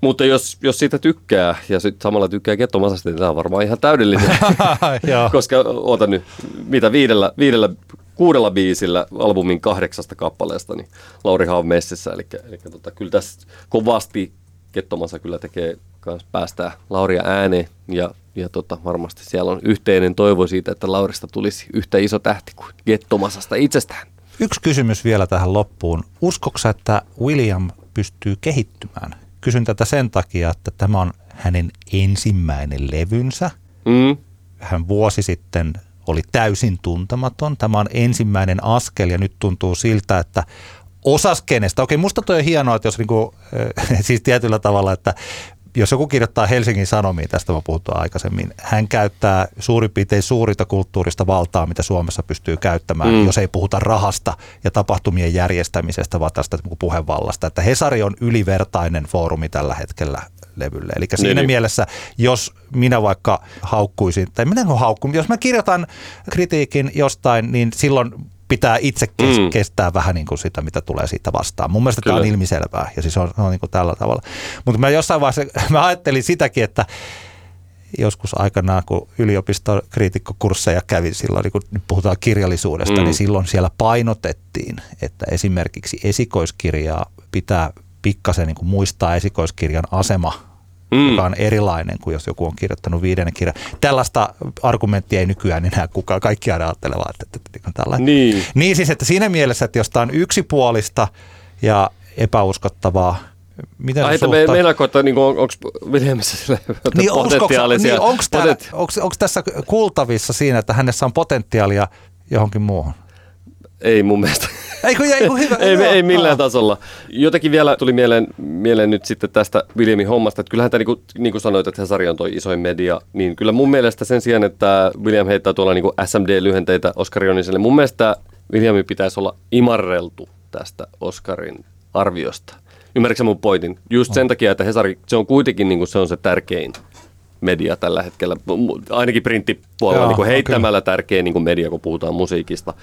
mutta jos, jos siitä tykkää ja sitten samalla tykkää kettomasasta, niin tämä on varmaan ihan täydellinen. (laughs) Koska oota nyt, mitä viidellä, viidellä kuudella biisillä albumin kahdeksasta kappaleesta, niin Lauri Haav messissä. Eli, eli tota, kyllä tässä kovasti kettomassa kyllä tekee kans päästää Lauria ääneen ja, ja tota, varmasti siellä on yhteinen toivo siitä, että Laurista tulisi yhtä iso tähti kuin Gettomasasta itsestään. Yksi kysymys vielä tähän loppuun. Uskoksa, että William pystyy kehittymään Kysyn tätä sen takia, että tämä on hänen ensimmäinen levynsä. Mm. Hän vuosi sitten oli täysin tuntematon. Tämä on ensimmäinen askel ja nyt tuntuu siltä, että osas kenestä. Okei, musta toi on hienoa, että jos niinku, (laughs) siis tietyllä tavalla, että jos joku kirjoittaa Helsingin Sanomiin, tästä mä puhuttu aikaisemmin, hän käyttää suurin piirtein suurinta kulttuurista valtaa, mitä Suomessa pystyy käyttämään, mm. jos ei puhuta rahasta ja tapahtumien järjestämisestä, vaan tästä puhevallasta. Että Hesari on ylivertainen foorumi tällä hetkellä levylle. Eli siinä niin, niin. mielessä, jos minä vaikka haukkuisin, tai miten on haukkuisin, jos mä kirjoitan kritiikin jostain, niin silloin pitää itse kes- mm. kestää vähän niin kuin sitä, mitä tulee siitä vastaan. Mun mielestä Kyllä. tämä on ilmiselvää ja siis on, on niin kuin tällä tavalla. Mutta mä jossain vaiheessa (laughs) mä ajattelin sitäkin, että joskus aikanaan, kun yliopistokriitikkokursseja kävin silloin, niin kun nyt puhutaan kirjallisuudesta, niin mm. niin silloin siellä painotettiin, että esimerkiksi esikoiskirjaa pitää pikkasen niin kuin muistaa esikoiskirjan asema mm. joka on erilainen kuin jos joku on kirjoittanut viidennen kirjan. Tällaista argumenttia ei nykyään enää kukaan, kaikki aina ajattelevat, että, että, että että tällainen. Niin. niin siis, että siinä mielessä, että jos tämä on yksipuolista ja epäuskottavaa, Miten Ai, että me, meinaako, että niin on, onko Williamissa sille niin, potentiaalisia? Niin, onko, onko tässä kultavissa siinä, että hänessä on potentiaalia johonkin muuhun? Ei mun mielestä. Ei, kun, ei, kun hyvä. ei, ei millään tasolla. Jotenkin vielä tuli mieleen, mieleen nyt sitten tästä Williamin hommasta, että kyllähän tämä, niin kuin, niin kuin sanoit, että Hesari on toi isoin media, niin kyllä mun mielestä sen sijaan, että William heittää tuolla niin SMD-lyhenteitä Oskar Joniselle, mun mielestä Williamin pitäisi olla imarreltu tästä Oscarin arviosta. Ymmärrätkö mun pointin? Just sen takia, että Hesari, se on kuitenkin niin kuin se on se tärkein media tällä hetkellä, ainakin printtipuolella niin kuin heittämällä okay. tärkein niin kuin media, kun puhutaan musiikista.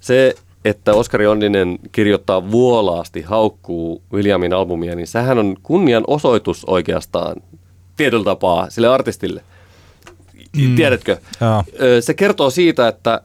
Se, että Oskari Onninen kirjoittaa vuolaasti, haukkuu Williamin albumia, niin sehän on kunnian osoitus oikeastaan tietyllä tapaa sille artistille. Mm. Tiedätkö? Ja. Se kertoo siitä, että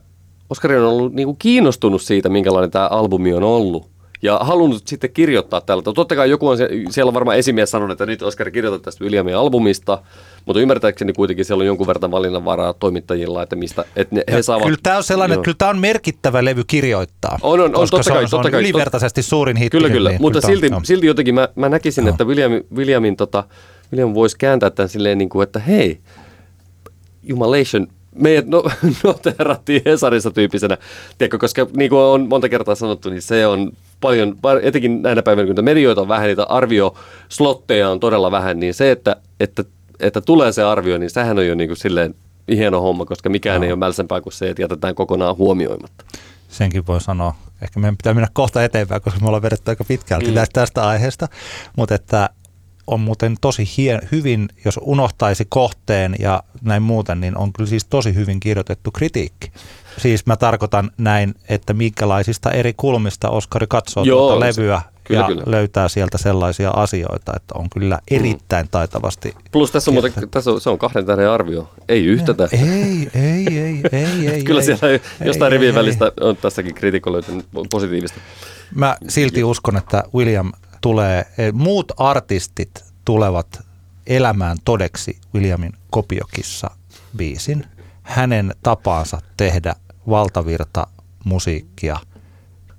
Oskari on ollut niin kuin kiinnostunut siitä, minkälainen tämä albumi on ollut ja halunnut sitten kirjoittaa tällä. Totta kai joku on siellä on varmaan esimies sanonut, että nyt Oskari kirjoita tästä Williamin albumista, mutta ymmärtääkseni kuitenkin siellä on jonkun verran valinnanvaraa toimittajilla, että mistä että ne, he saavat... Kyllä tämä on sellainen, joo. kyllä tämä on merkittävä levy kirjoittaa. On, on, on totta kai, se on, totta kai, ylivertaisesti suurin hitti. Kyllä, kyllä, niin, mutta kyllä silti, on. silti jotenkin mä, mä näkisin, no. että William, Williamin, tota, William voisi kääntää tämän silleen, niin kuin, että hei, Jumalation, meidät no, (laughs) noterattiin Hesarissa tyyppisenä, tiedätkö, koska niin kuin on monta kertaa sanottu, niin se on paljon, etenkin näinä päivinä, kun medioita on vähän, niitä arvioslotteja on todella vähän, niin se, että, että, että tulee se arvio, niin sehän on jo niin kuin silleen hieno homma, koska mikään no. ei ole mälsempää kuin se, että jätetään kokonaan huomioimatta. Senkin voi sanoa. Ehkä meidän pitää mennä kohta eteenpäin, koska me ollaan vedetty aika pitkälti mm. tästä aiheesta, mutta että on muuten tosi hien, hyvin, jos unohtaisi kohteen ja näin muuten, niin on kyllä siis tosi hyvin kirjoitettu kritiikki. Siis mä tarkoitan näin, että minkälaisista eri kulmista Oskari katsoo Joo, tuota levyä kyllä, ja kyllä. löytää sieltä sellaisia asioita, että on kyllä mm. erittäin taitavasti. Plus tässä on muuten, tässä on, se on kahden tähden arvio, ei yhtä tästä. Ei, ei, ei, ei, ei. (laughs) kyllä ei, siellä ei, jostain ei, rivien ei, välistä on tässäkin kriitikko löytynyt positiivista. Mä silti uskon, että William tulee, eh, muut artistit tulevat elämään todeksi Williamin kopiokissa biisin. Hänen tapaansa tehdä valtavirta musiikkia,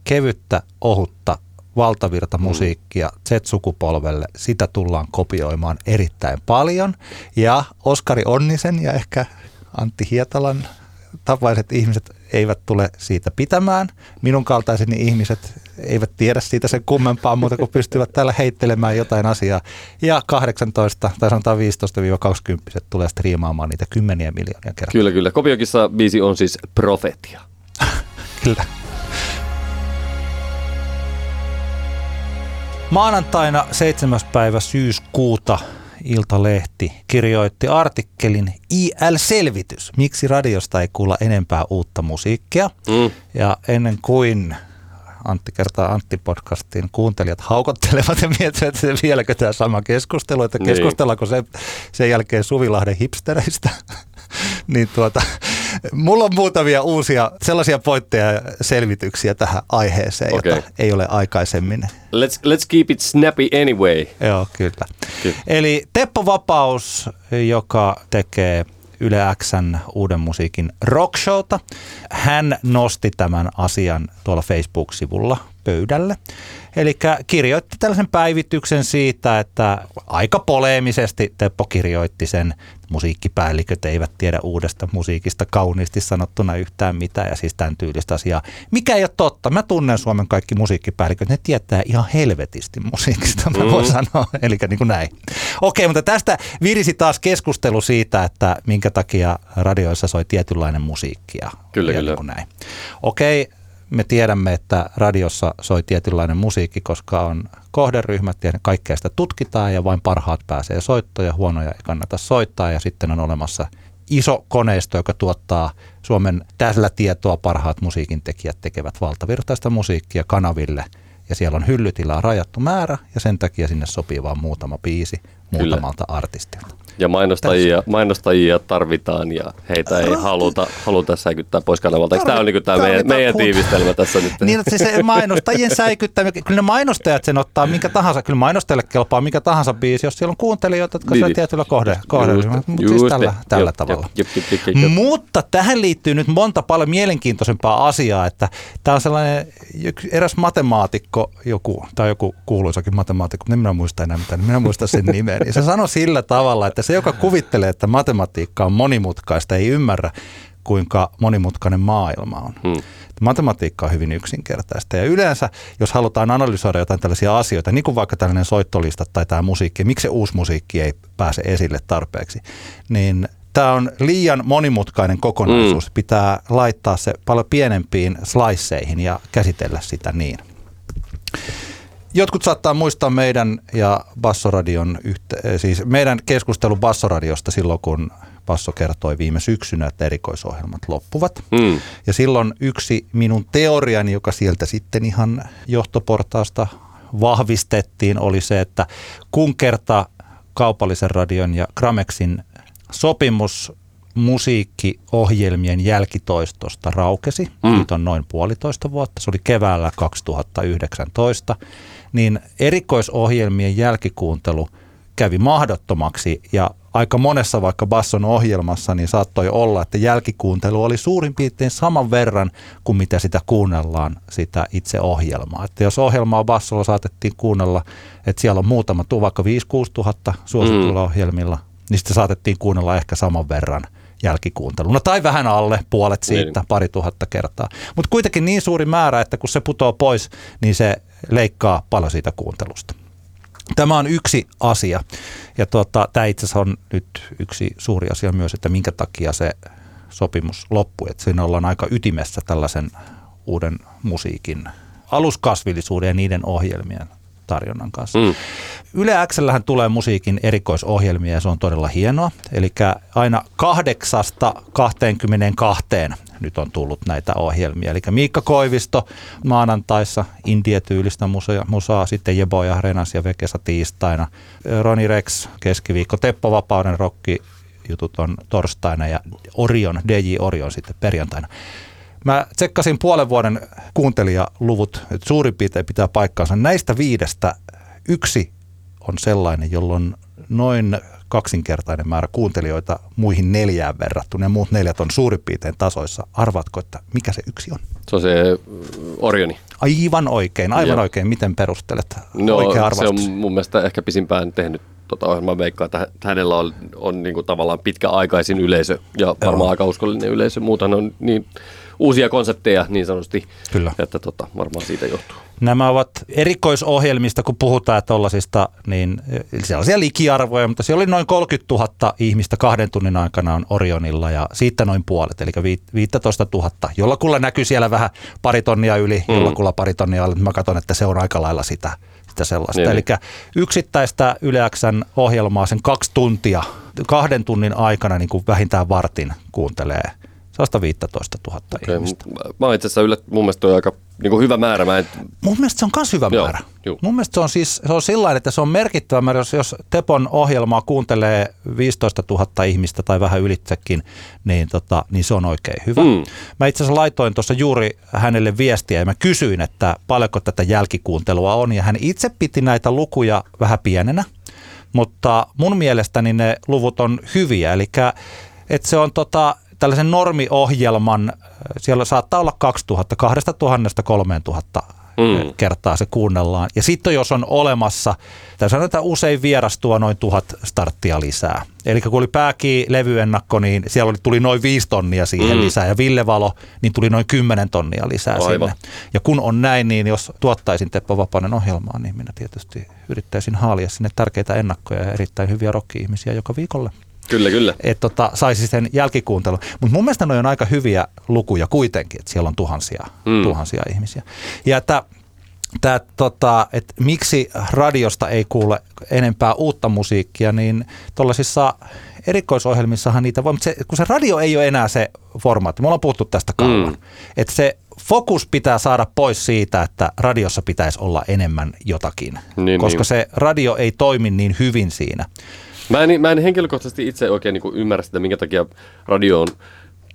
kevyttä, ohutta valtavirta musiikkia Z-sukupolvelle, sitä tullaan kopioimaan erittäin paljon. Ja Oskari Onnisen ja ehkä Antti Hietalan tapaiset ihmiset eivät tule siitä pitämään. Minun kaltaiseni ihmiset eivät tiedä siitä sen kummempaa muuta kuin pystyvät täällä heittelemään jotain asiaa. Ja 18 tai sanotaan 15-20 tulee striimaamaan niitä kymmeniä miljoonia kertaa. Kyllä, kyllä. Kopiokissa biisi on siis profetia. (laughs) kyllä. Maanantaina 7. päivä syyskuuta Iltalehti kirjoitti artikkelin IL-selvitys, miksi radiosta ei kuulla enempää uutta musiikkia. Mm. Ja ennen kuin Antti kertaa Antti-podcastin kuuntelijat haukottelevat ja miettivät, että vieläkö tämä sama keskustelu, että niin. keskustellaanko se, sen jälkeen Suvilahden hipstereistä. (laughs) niin tuota, mulla on muutamia uusia sellaisia pointteja ja selvityksiä tähän aiheeseen, okay. jota ei ole aikaisemmin. Let's, let's keep it snappy anyway. Joo, kyllä. kyllä. Eli Teppo Vapaus, joka tekee Yle Xn uuden musiikin rockshowta. Hän nosti tämän asian tuolla Facebook-sivulla pöydälle. Eli kirjoitti tällaisen päivityksen siitä, että aika poleemisesti Teppo kirjoitti sen, musiikkipäälliköt eivät tiedä uudesta musiikista kauniisti sanottuna yhtään mitään ja siis tämän tyylistä asiaa. Mikä ei ole totta. Mä tunnen Suomen kaikki musiikkipäälliköt, ne tietää ihan helvetisti musiikista, mä voin mm. sanoa. (laughs) Eli niin kuin näin. Okei, mutta tästä virisi taas keskustelu siitä, että minkä takia radioissa soi tietynlainen musiikki. Ja, kyllä, ja kyllä. Niin näin. Okei, me tiedämme, että radiossa soi tietynlainen musiikki, koska on kohderyhmät ja kaikkea sitä tutkitaan ja vain parhaat pääsee soittoon ja huonoja ei kannata soittaa ja sitten on olemassa iso koneisto, joka tuottaa Suomen tällä tietoa parhaat musiikin tekijät tekevät valtavirtaista musiikkia kanaville. Ja siellä on hyllytilaa rajattu määrä ja sen takia sinne sopii vain muutama biisi muutamalta Kyllä. artistilta. Ja mainostajia, mainostajia tarvitaan ja heitä ei haluta, haluta säikyttää pois kanavalta. Eikö tämä on niin tämä meidän, meidän tiivistelmä tässä nyt? Niin, että se mainostajien (laughs) säikyttäminen, kyllä ne mainostajat sen ottaa minkä tahansa, kyllä mainostajille kelpaa mikä tahansa biisi, jos siellä on kuuntelijoita, jotka niin, tietyllä kohde, kohderyhmällä, mutta siis tällä, tällä jop, tavalla. Jop, jop, jop, jop, jop. Mutta tähän liittyy nyt monta paljon mielenkiintoisempaa asiaa, että tämä on sellainen eräs matemaatikko, joku, tai joku kuuluisakin matemaatikko, en minä muista enää mitään, minä muista sen nimen, ja se sanoi sillä tavalla, että se, joka kuvittelee, että matematiikka on monimutkaista, ei ymmärrä, kuinka monimutkainen maailma on. Hmm. Matematiikka on hyvin yksinkertaista. Ja yleensä, jos halutaan analysoida jotain tällaisia asioita, niin kuin vaikka tällainen soittolista tai tämä musiikki, miksi se uusi musiikki ei pääse esille tarpeeksi, niin tämä on liian monimutkainen kokonaisuus. Mm. Pitää laittaa se paljon pienempiin sliceihin ja käsitellä sitä niin. Jotkut saattaa muistaa meidän ja Bassoradion, yhte, siis meidän keskustelun Bassoradiosta silloin, kun Basso kertoi viime syksynä, että erikoisohjelmat loppuvat. Mm. Ja silloin yksi minun teoriani, joka sieltä sitten ihan johtoportaasta vahvistettiin, oli se, että kun kerta kaupallisen radion ja Gramexin sopimus musiikkiohjelmien jälkitoistosta raukesi. Mm. Siitä on noin puolitoista vuotta. Se oli keväällä 2019 niin erikoisohjelmien jälkikuuntelu kävi mahdottomaksi ja aika monessa vaikka Basson ohjelmassa niin saattoi olla, että jälkikuuntelu oli suurin piirtein saman verran kuin mitä sitä kuunnellaan sitä itse ohjelmaa. Että jos ohjelmaa Bassolla saatettiin kuunnella, että siellä on muutama, vaikka 5-6 tuhatta suositulla mm. ohjelmilla, niin sitten saatettiin kuunnella ehkä saman verran jälkikuunteluna tai vähän alle puolet siitä, niin. pari tuhatta kertaa. Mutta kuitenkin niin suuri määrä, että kun se putoaa pois, niin se leikkaa paljon siitä kuuntelusta. Tämä on yksi asia. Ja tuota, tämä itse asiassa on nyt yksi suuri asia myös, että minkä takia se sopimus loppui. Että siinä ollaan aika ytimessä tällaisen uuden musiikin aluskasvillisuuden ja niiden ohjelmien tarjonnan kanssa. Mm. Yle Xllähän tulee musiikin erikoisohjelmia ja se on todella hienoa. Eli aina kahdeksasta 22 nyt on tullut näitä ohjelmia. Eli Miikka Koivisto maanantaissa, India-tyylistä musaa, musaa sitten Jeboja, Renas ja Vekesa tiistaina, Roni Rex keskiviikko, Teppo Vapauden rokki jutut on torstaina ja Orion, DJ Orion sitten perjantaina. Mä tsekkasin puolen vuoden kuuntelijaluvut, että suurin piirtein pitää paikkaansa. Näistä viidestä yksi on sellainen, jolloin noin kaksinkertainen määrä kuuntelijoita muihin neljään verrattuna. Ja muut neljät on suurin piirtein tasoissa. Arvatko, että mikä se yksi on? Se on se Orioni. Aivan oikein, aivan Joo. oikein. Miten perustelet no, oikea se on mun mielestä ehkä pisimpään tehnyt tota ohjelmaa veikkaa, että hänellä on, on niin kuin tavallaan pitkäaikaisin yleisö ja varmaan Joo. aika uskollinen yleisö. Muutan on niin uusia konsepteja niin sanotusti, Kyllä. että tota, varmaan siitä johtuu. Nämä ovat erikoisohjelmista, kun puhutaan tuollaisista, niin sellaisia likiarvoja, mutta siellä oli noin 30 000 ihmistä kahden tunnin aikana on Orionilla ja siitä noin puolet, eli 15 000. Jollakulla näkyy siellä vähän pari tonnia yli, mm. jollakulla pari tonnia alle. Mä katson, että se on aika lailla sitä, sitä sellaista. Niin. Eli yksittäistä Yleäksän ohjelmaa sen kaksi tuntia, kahden tunnin aikana niin kuin vähintään vartin kuuntelee – 115 000 okay, ihmistä. Mä oon itse asiassa yllät, mun mielestä on aika niin kuin hyvä määrä. Mä en... Mun mielestä se on myös hyvä Joo, määrä. Juu. Mun mielestä se on siis se on sillä että se on merkittävä määrä, jos, jos Tepon ohjelmaa kuuntelee 15 000 ihmistä tai vähän ylitsekin, niin, tota, niin se on oikein hyvä. Mm. Mä itse asiassa laitoin tuossa juuri hänelle viestiä ja mä kysyin, että paljonko tätä jälkikuuntelua on ja hän itse piti näitä lukuja vähän pienenä, mutta mun mielestäni ne luvut on hyviä, eli että se on tota, tällaisen normiohjelman, siellä saattaa olla 2000, 2000 3000 mm. kertaa se kuunnellaan. Ja sitten jos on olemassa, tai sanotaan usein vieras tuo noin tuhat starttia lisää. Eli kun oli pääkii levyennakko, niin siellä oli, tuli noin viisi tonnia siihen mm. lisää, ja Ville Valo, niin tuli noin kymmenen tonnia lisää Aivan. sinne. Ja kun on näin, niin jos tuottaisin Teppo Vapainen ohjelmaa, niin minä tietysti yrittäisin haalia sinne tärkeitä ennakkoja ja erittäin hyviä rokki-ihmisiä joka viikolle. Kyllä, kyllä. Että tota, saisi sen jälkikuuntelun. Mutta mun mielestä ne on aika hyviä lukuja kuitenkin, että siellä on tuhansia, mm. tuhansia ihmisiä. Ja että tämä, tota, että miksi radiosta ei kuule enempää uutta musiikkia, niin tuollaisissa erikoisohjelmissahan niitä voi, mutta se, kun se radio ei ole enää se formaatti, me ollaan puhuttu tästä kauan, mm. että se fokus pitää saada pois siitä, että radiossa pitäisi olla enemmän jotakin, niin, koska niin. se radio ei toimi niin hyvin siinä. Mä en, mä en henkilökohtaisesti itse oikein niin ymmärrä sitä, minkä takia radioon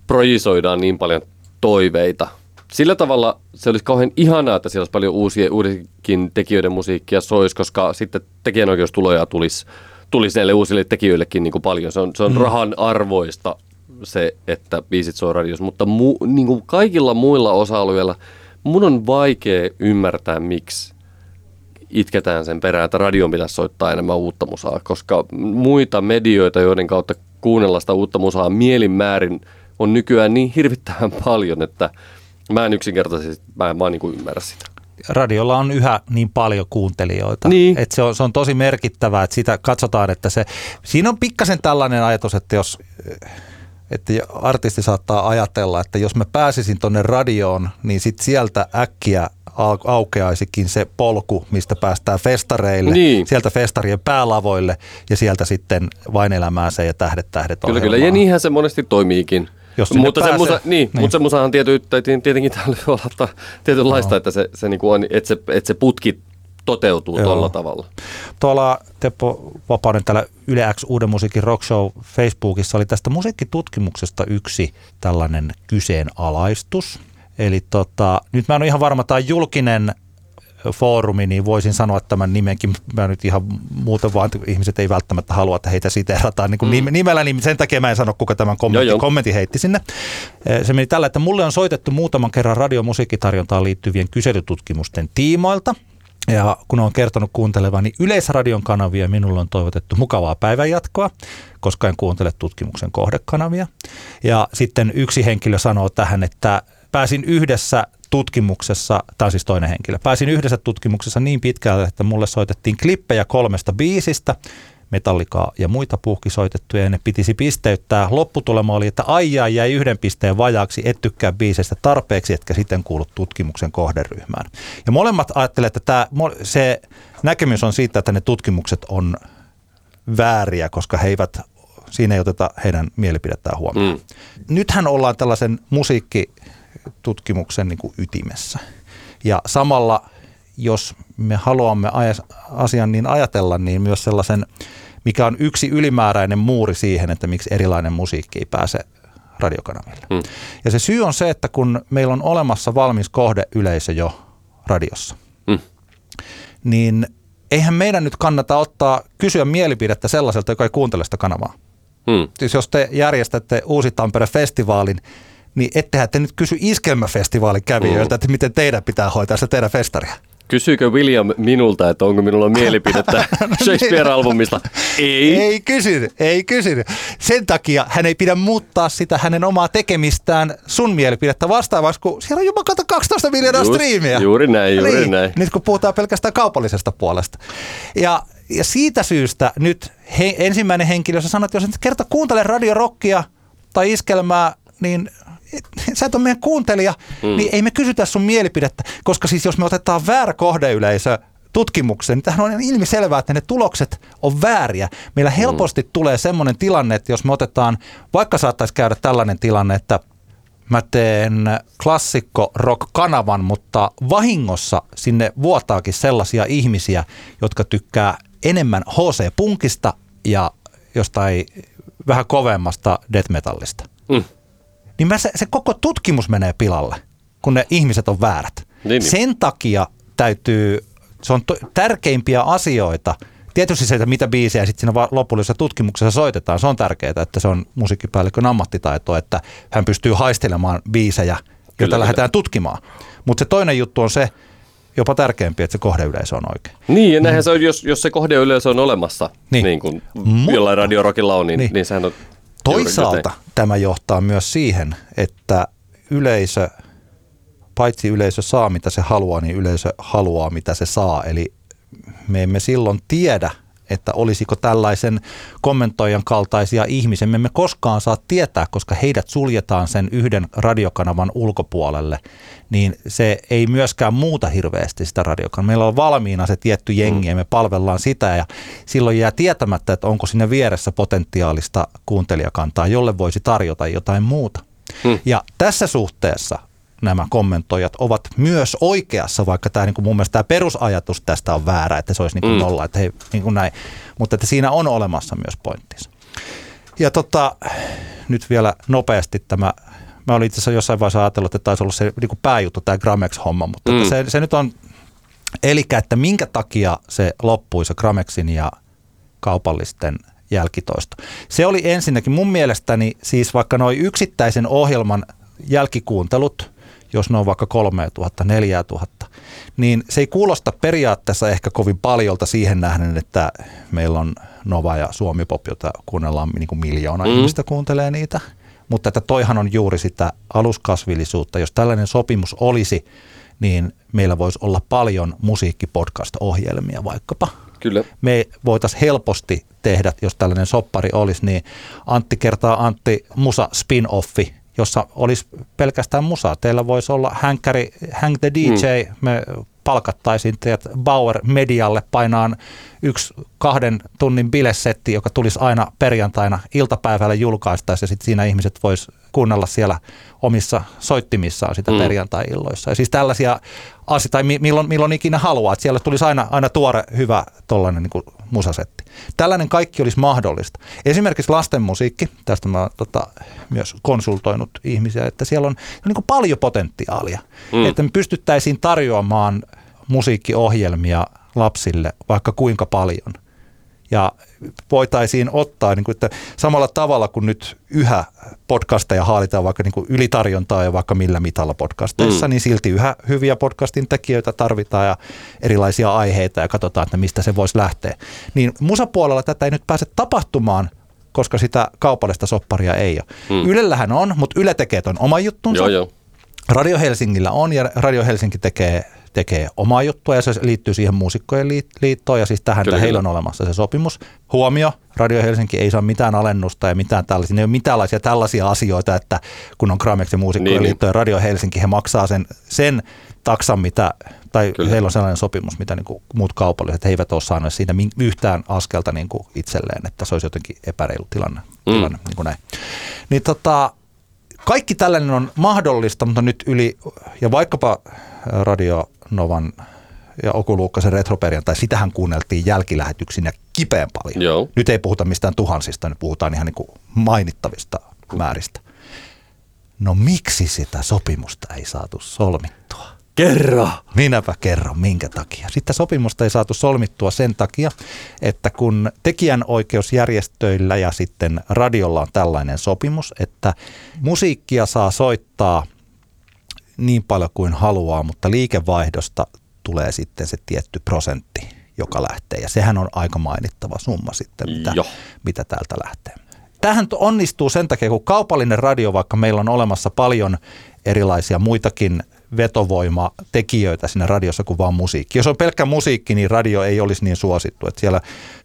projisoidaan niin paljon toiveita. Sillä tavalla se olisi kauhean ihanaa, että siellä olisi paljon uusia, uusikin tekijöiden musiikkia sois, koska sitten tekijänoikeustuloja tulisi, tulisi näille uusille tekijöillekin niin kuin paljon. Se on, se on mm. rahan arvoista se, että biisit soi radiossa, mutta mu, niin kuin kaikilla muilla osa-alueilla mun on vaikea ymmärtää, miksi itketään sen perään, että radion pitäisi soittaa enemmän uutta musaa, koska muita medioita, joiden kautta kuunnella sitä uutta musaa mielinmäärin on nykyään niin hirvittävän paljon, että mä en yksinkertaisesti, mä en vaan niin kuin ymmärrä sitä radiolla on yhä niin paljon kuuntelijoita. Niin. Että se, on, se on tosi merkittävää, että sitä katsotaan, että se, siinä on pikkasen tällainen ajatus, että jos että artisti saattaa ajatella, että jos mä pääsisin tonne radioon, niin sit sieltä äkkiä aukeaisikin se polku, mistä päästään festareille, niin. sieltä festarien päälavoille ja sieltä sitten vain elämää se ja tähdet tähdet Kyllä, kyllä. Ja niinhän se monesti toimiikin. Jos mutta, se musa, niin, niin. mutta se musahan tiety, tietenkin täällä olla tietynlaista, no. että se, se niin kuin on, että se, että se putki toteutuu tuolla tavalla. Tuolla Teppo Vapauden täällä Yle X Uuden musiikin rock show Facebookissa oli tästä musiikkitutkimuksesta yksi tällainen kyseenalaistus. Eli tota, nyt mä en ole ihan varma, tämä julkinen foorumi, niin voisin sanoa tämän nimenkin. Mä nyt ihan muuten vaan, että ihmiset ei välttämättä halua, että heitä siteerataan niin kuin mm. nimellä, niin sen takia mä en sano, kuka tämän kommentti, kommentti heitti sinne. Se meni tällä, että mulle on soitettu muutaman kerran radiomusiikkitarjontaan liittyvien kyselytutkimusten tiimoilta – ja kun on kertonut kuuntelevani Yleisradion kanavia, minulle on toivotettu mukavaa päivänjatkoa, koska en kuuntele tutkimuksen kohdekanavia. Ja sitten yksi henkilö sanoo tähän, että pääsin yhdessä tutkimuksessa, tai siis toinen henkilö, pääsin yhdessä tutkimuksessa niin pitkälle, että mulle soitettiin klippejä kolmesta biisistä, metallikaa ja muita puhkisoitettuja ja ne pitisi pisteyttää. Lopputulema oli, että aijaa jäi yhden pisteen vajaaksi, et tykkää biisestä tarpeeksi, etkä sitten kuulu tutkimuksen kohderyhmään. Ja molemmat ajattelevat, että tämä, se näkemys on siitä, että ne tutkimukset on vääriä, koska he eivät, siinä ei oteta heidän mielipidettään huomioon. Mm. Nythän ollaan tällaisen musiikkitutkimuksen niin kuin ytimessä. Ja samalla jos me haluamme asian niin ajatella, niin myös sellaisen, mikä on yksi ylimääräinen muuri siihen, että miksi erilainen musiikki ei pääse radiokanaville. Hmm. Ja se syy on se, että kun meillä on olemassa valmis kohdeyleisö jo radiossa, hmm. niin eihän meidän nyt kannata ottaa, kysyä mielipidettä sellaiselta, joka ei kuuntele sitä kanavaa. Hmm. Siis jos te järjestätte Uusi Tampere-festivaalin, niin ettehän te nyt kysy iskelmäfestivaalin kävijöiltä, hmm. että miten teidän pitää hoitaa sitä teidän festaria. Kysyykö William minulta, että onko minulla (laughs) mielipidettä Shakespeare-albumista? Ei. Ei kysy, ei kysy. Sen takia hän ei pidä muuttaa sitä hänen omaa tekemistään sun mielipidettä vastaavaksi, kun siellä on jopa 12 miljoonaa Just, striimiä. Juuri näin, juuri niin, näin. Nyt kun puhutaan pelkästään kaupallisesta puolesta. Ja, ja siitä syystä nyt he, ensimmäinen henkilö, jos sanoo, että jos et kerta kuuntele radiorokkia tai iskelmää, niin sä et ole meidän kuuntelija, mm. niin ei me kysytä sun mielipidettä, koska siis jos me otetaan väärä kohdeyleisö tutkimukseen, niin tähän on ilmiselvää, että ne tulokset on vääriä. Meillä helposti mm. tulee semmoinen tilanne, että jos me otetaan, vaikka saattaisi käydä tällainen tilanne, että mä teen klassikko rock-kanavan, mutta vahingossa sinne vuotaakin sellaisia ihmisiä, jotka tykkää enemmän HC-punkista ja jostain vähän kovemmasta death metallista. Mm niin mä se, se koko tutkimus menee pilalle, kun ne ihmiset on väärät. Niin, niin. Sen takia täytyy, se on to, tärkeimpiä asioita, tietysti se, että mitä biisejä sitten siinä lopullisessa tutkimuksessa soitetaan, se on tärkeää, että se on musiikkipäällikön ammattitaito, että hän pystyy haistelemaan biisejä, joita kyllä, lähdetään kyllä. tutkimaan. Mutta se toinen juttu on se, jopa tärkeämpi, että se kohdeyleisö on oikein. Niin, ja näinhän mm. se on, jos, jos se kohdeyleisö on olemassa, niin, niin kuin mm. jollain radiorokilla on, niin, niin. niin sehän on Toisaalta tämä johtaa myös siihen, että yleisö, paitsi yleisö saa mitä se haluaa, niin yleisö haluaa mitä se saa. Eli me emme silloin tiedä, että olisiko tällaisen kommentoijan kaltaisia ihmisiä. Me emme koskaan saa tietää, koska heidät suljetaan sen yhden radiokanavan ulkopuolelle, niin se ei myöskään muuta hirveästi sitä radiokanavaa. Meillä on valmiina se tietty jengi ja me palvellaan sitä ja silloin jää tietämättä, että onko sinne vieressä potentiaalista kuuntelijakantaa, jolle voisi tarjota jotain muuta. Hmm. Ja tässä suhteessa nämä kommentoijat ovat myös oikeassa, vaikka tämä niin kuin mun mielestä tämä perusajatus tästä on väärä, että se olisi niin kuin mm. nolla, että hei, niin kuin näin. mutta että siinä on olemassa myös pointtinsa. Ja tota, nyt vielä nopeasti tämä, mä olin itse asiassa jossain vaiheessa ajatellut, että taisi olla se niin kuin pääjuttu, tämä Gramex-homma, mutta mm. se, se nyt on, eli että minkä takia se loppui se Gramexin ja kaupallisten jälkitoisto. Se oli ensinnäkin mun mielestäni siis vaikka noin yksittäisen ohjelman jälkikuuntelut, jos ne on vaikka 3000, 4000, niin se ei kuulosta periaatteessa ehkä kovin paljolta siihen nähden, että meillä on Nova ja Suomi Pop, jota kuunnellaan niin kuin miljoona mm. ihmistä kuuntelee niitä. Mutta että toihan on juuri sitä aluskasvillisuutta. Jos tällainen sopimus olisi, niin meillä voisi olla paljon musiikkipodcast-ohjelmia vaikkapa. Kyllä. Me voitaisiin helposti tehdä, jos tällainen soppari olisi, niin Antti kertaa Antti musa spin-offi, jossa olisi pelkästään musaa. Teillä voisi olla Hänkkäri, Hank the DJ, mm. me palkattaisiin teidät Bauer Medialle painaan yksi kahden tunnin bilesetti, joka tulisi aina perjantaina iltapäivällä julkaistaisi ja sitten siinä ihmiset vois kuunnella siellä omissa soittimissaan sitä mm. perjantai-illoissa. Ja siis tällaisia asioita, tai milloin, milloin ikinä haluaa, että siellä tulisi aina, aina tuore, hyvä tollainen niin musasetti. Tällainen kaikki olisi mahdollista. Esimerkiksi lasten musiikki, tästä mä tota, myös konsultoinut ihmisiä, että siellä on niin kuin paljon potentiaalia, mm. että me pystyttäisiin tarjoamaan musiikkiohjelmia lapsille vaikka kuinka paljon. Ja voitaisiin ottaa niin kuin, että samalla tavalla kuin nyt yhä podcasteja haalitaan vaikka niin kuin ylitarjontaa ja vaikka millä mitalla podcasteissa, mm. niin silti yhä hyviä podcastin tekijöitä tarvitaan ja erilaisia aiheita ja katsotaan, että mistä se voisi lähteä. Niin musapuolella tätä ei nyt pääse tapahtumaan, koska sitä kaupallista sopparia ei ole. Mm. Ylellähän on, mutta Yle tekee ton oma juttunsa. Joo, joo. Radio Helsingillä on ja Radio Helsinki tekee tekee omaa juttua ja se liittyy siihen muusikkojen liittoon ja siis tähän, että heillä on olemassa se sopimus. Huomio, Radio Helsinki ei saa mitään alennusta ja mitään tällaisia, ne ei ole mitään tällaisia asioita, että kun on Gramex ja muusikkojen niin, niin. liitto ja Radio Helsinki, he maksaa sen, sen taksan, mitä, tai Kyllä. heillä on sellainen sopimus, mitä niin kuin muut kaupalliset, he eivät ole saaneet siitä yhtään askelta niin kuin itselleen, että se olisi jotenkin epäreilu tilanne. Mm. tilanne niin kuin näin. Niin tota, kaikki tällainen on mahdollista, mutta nyt yli, ja vaikkapa Radio Novan ja Okuluukkasen retroperjantai, sitähän kuunneltiin jälkilähetyksinä kipeän paljon. Joo. Nyt ei puhuta mistään tuhansista, nyt puhutaan ihan niin kuin mainittavista määristä. No miksi sitä sopimusta ei saatu solmittua? Kerro! Minäpä kerron, minkä takia. Sitten sopimusta ei saatu solmittua sen takia, että kun tekijänoikeusjärjestöillä ja sitten radiolla on tällainen sopimus, että musiikkia saa soittaa – niin paljon kuin haluaa, mutta liikevaihdosta tulee sitten se tietty prosentti, joka lähtee. Ja sehän on aika mainittava summa sitten, mitä, mitä täältä lähtee. Tähän onnistuu sen takia, kun kaupallinen radio, vaikka meillä on olemassa paljon erilaisia muitakin vetovoimatekijöitä siinä radiossa kuin vaan musiikki. Jos on pelkkä musiikki, niin radio ei olisi niin suosittu, että siellä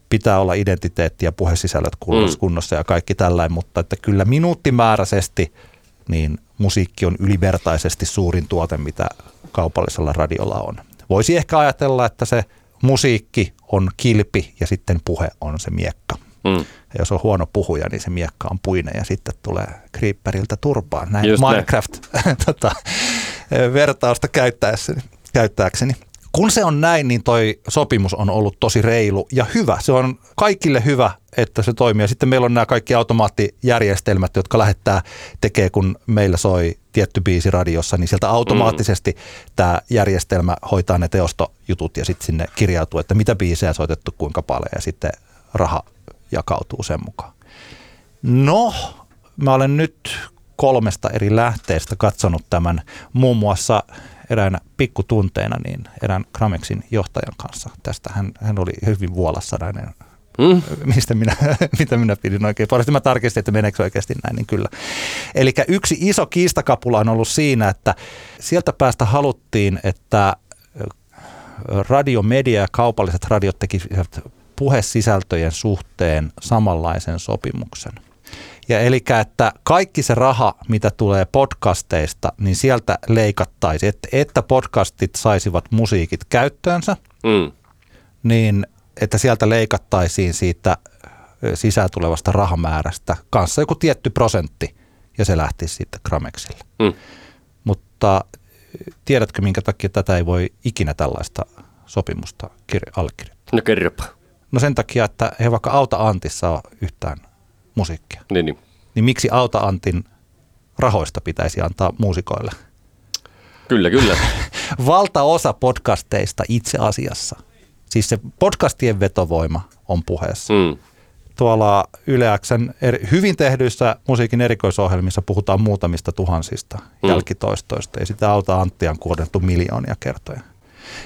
pitää olla identiteetti ja puhesisällöt mm. kunnossa ja kaikki tällainen, mutta että kyllä minuuttimääräisesti niin musiikki on ylivertaisesti suurin tuote, mitä kaupallisella radiolla on. Voisi ehkä ajatella, että se musiikki on kilpi ja sitten puhe on se miekka. Mm. Ja jos on huono puhuja, niin se miekka on puinen ja sitten tulee Creeperiltä turpaan. Näin Just Minecraft-vertausta (laughs) käyttäessäni, käyttääkseni kun se on näin, niin toi sopimus on ollut tosi reilu ja hyvä. Se on kaikille hyvä, että se toimii. Ja sitten meillä on nämä kaikki automaattijärjestelmät, jotka lähettää tekee, kun meillä soi tietty biisi radiossa, niin sieltä automaattisesti mm. tämä järjestelmä hoitaa ne teostojutut ja sitten sinne kirjautuu, että mitä biisejä on soitettu, kuinka paljon ja sitten raha jakautuu sen mukaan. No, mä olen nyt kolmesta eri lähteestä katsonut tämän muun muassa eräänä pikkutunteina niin erään Gramexin johtajan kanssa. Tästä hän, hän oli hyvin vuolassanainen Mm. Mistä minä, (laughs) mitä minä pidin oikein. Sitten mä tarkistin, että meneekö oikeasti näin, niin kyllä. Eli yksi iso kiistakapula on ollut siinä, että sieltä päästä haluttiin, että radiomedia ja kaupalliset radiot tekisivät puhesisältöjen suhteen samanlaisen sopimuksen. Ja eli että kaikki se raha, mitä tulee podcasteista, niin sieltä leikattaisiin, että, että podcastit saisivat musiikit käyttöönsä, mm. niin että sieltä leikattaisiin siitä sisään tulevasta rahamäärästä kanssa joku tietty prosentti, ja se lähtisi sitten Gramexille. Mm. Mutta tiedätkö, minkä takia tätä ei voi ikinä tällaista sopimusta kir- allekirjoittaa? No kerropa. No sen takia, että he vaikka Auta Antissa on yhtään musiikkia. Niin, niin. Niin miksi Auta Antin rahoista pitäisi antaa muusikoille? Kyllä, kyllä. (laughs) Valtaosa podcasteista itse asiassa, siis se podcastien vetovoima on puheessa. Mm. Tuolla Yleäksen eri, hyvin tehdyissä musiikin erikoisohjelmissa puhutaan muutamista tuhansista mm. jälkitoistoista ja sitä Auta Anttia on kuodettu miljoonia kertoja.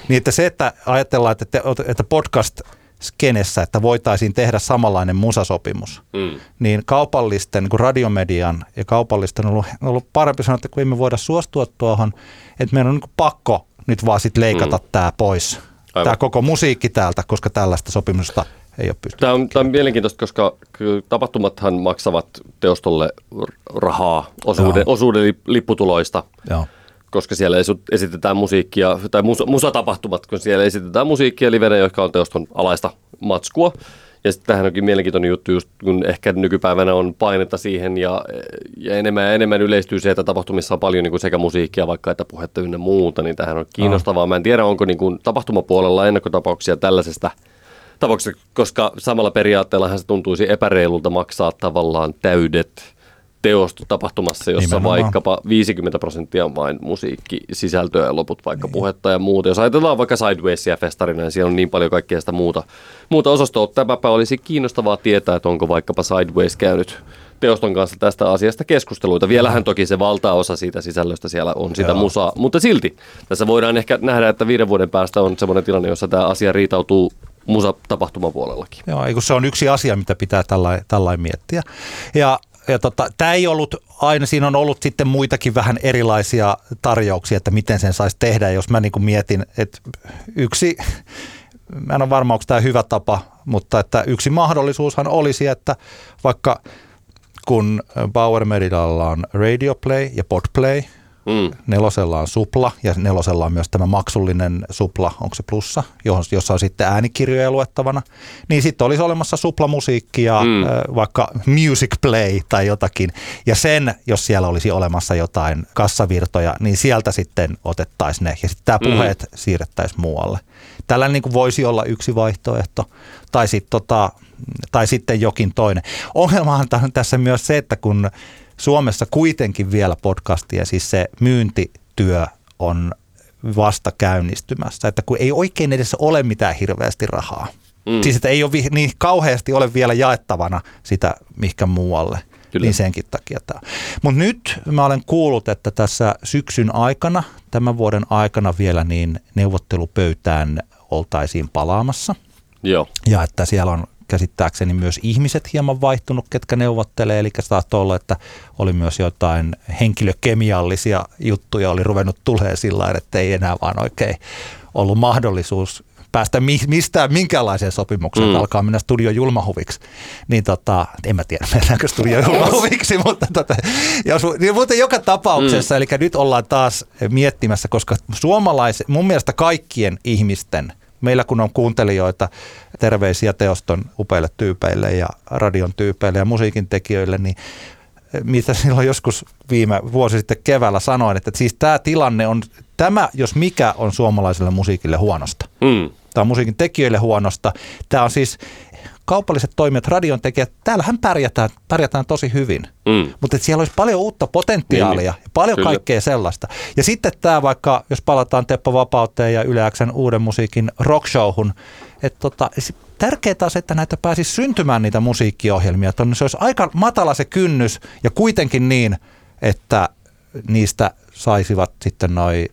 Niin että se, että ajatellaan, että, että podcast skenessä, että voitaisiin tehdä samanlainen musasopimus, mm. niin kaupallisten, niin kuin radiomedian ja kaupallisten on ollut, ollut parempi sanoa, että kun emme voida suostua tuohon, että meidän on niin pakko nyt vaan sit leikata mm. tämä pois, tämä koko musiikki täältä, koska tällaista sopimusta ei ole pystytty. Tämä on, tämä on mielenkiintoista, koska tapahtumathan maksavat teostolle rahaa, osuuden, osuuden lipputuloista. Joo koska siellä esitetään musiikkia, tai musa, musatapahtumat, kun siellä esitetään musiikkia livenä, jotka on teoston alaista matskua. Ja sitten tähän onkin mielenkiintoinen juttu, just kun ehkä nykypäivänä on painetta siihen ja, ja enemmän ja enemmän yleistyy se, että tapahtumissa on paljon niin kuin sekä musiikkia vaikka että puhetta ynnä muuta, niin tähän on kiinnostavaa. Mä en tiedä, onko niin kuin tapahtumapuolella ennakkotapauksia tällaisesta tapauksesta, koska samalla periaatteellahan se tuntuisi epäreilulta maksaa tavallaan täydet teosto tapahtumassa, jossa Nimenomaan. vaikkapa 50 prosenttia on vain musiikki, sisältöä ja loput vaikka niin. puhetta ja muuta. Jos ajatellaan vaikka Sidewaysia festarina, niin siellä on niin paljon kaikkea sitä muuta, muuta osastoa. Tämäpä olisi kiinnostavaa tietää, että onko vaikkapa Sideways käynyt teoston kanssa tästä asiasta keskusteluita. Vielähän toki se valtaosa siitä sisällöstä siellä on sitä Joo. musaa, mutta silti tässä voidaan ehkä nähdä, että viiden vuoden päästä on sellainen tilanne, jossa tämä asia riitautuu musa tapahtumapuolellakin. Joo, se on yksi asia, mitä pitää tällainen miettiä. Ja ja tota, tämä ei ollut aina, siinä on ollut sitten muitakin vähän erilaisia tarjouksia, että miten sen saisi tehdä. Jos mä niin mietin, että yksi, mä en ole varma, onko tämä hyvä tapa, mutta että yksi mahdollisuushan olisi, että vaikka kun Bauer Meridalla on Radio Play ja Podplay – Mm. Nelosella on supla ja nelosella on myös tämä maksullinen supla, onko se plussa, jossa on sitten äänikirjoja luettavana. Niin sitten olisi olemassa suplamusiikki ja mm. vaikka music play tai jotakin. Ja sen, jos siellä olisi olemassa jotain kassavirtoja, niin sieltä sitten otettaisiin ne ja sitten tämä mm. puheet mm. siirrettäisiin muualle. Tällainen niin kuin voisi olla yksi vaihtoehto. Tai, sit tota, tai sitten jokin toinen. Ongelmahan on tässä myös se, että kun Suomessa kuitenkin vielä podcastia, siis se myyntityö on vasta käynnistymässä, että kun ei oikein edes ole mitään hirveästi rahaa. Mm. Siis että ei ole niin kauheasti ole vielä jaettavana sitä mihkä muualle. Kyllä. Niin senkin takia tämä. Mutta nyt mä olen kuullut, että tässä syksyn aikana, tämän vuoden aikana vielä, niin neuvottelupöytään oltaisiin palaamassa. Joo. Ja että siellä on käsittääkseni myös ihmiset hieman vaihtunut, ketkä neuvottelee, eli saattoi olla, että oli myös jotain henkilökemiallisia juttuja, oli ruvennut tulee sillä tavalla, että ei enää vaan oikein ollut mahdollisuus päästä mistään minkäänlaiseen sopimukseen, mm. alkaa mennä studio julmahuviksi. Niin tota, en mä tiedä, (laughs) mennäänkö studio julmahuviksi, (laughs) mutta, tota, jos, niin, mutta joka tapauksessa, mm. eli nyt ollaan taas miettimässä, koska suomalaiset, mun mielestä kaikkien ihmisten – meillä kun on kuuntelijoita, terveisiä teoston upeille tyypeille ja radion tyypeille ja musiikin tekijöille, niin eh, mitä silloin joskus viime vuosi sitten keväällä sanoin, että siis tämä tilanne on, tämä jos mikä on suomalaiselle musiikille huonosta. Mm. Tämä on musiikin tekijöille huonosta. Tämä on siis kaupalliset toimijat, radion tekijät, täällähän pärjätään, pärjätään tosi hyvin. Mm. Mutta siellä olisi paljon uutta potentiaalia niin, niin. paljon Kyllä. kaikkea sellaista. Ja sitten tämä vaikka, jos palataan Teppo Vapauteen ja Yleäksen uuden musiikin rockshowhun, että tota, tärkeää on se, että näitä pääsisi syntymään niitä musiikkiohjelmia. Tonne se olisi aika matala se kynnys ja kuitenkin niin, että niistä saisivat sitten noi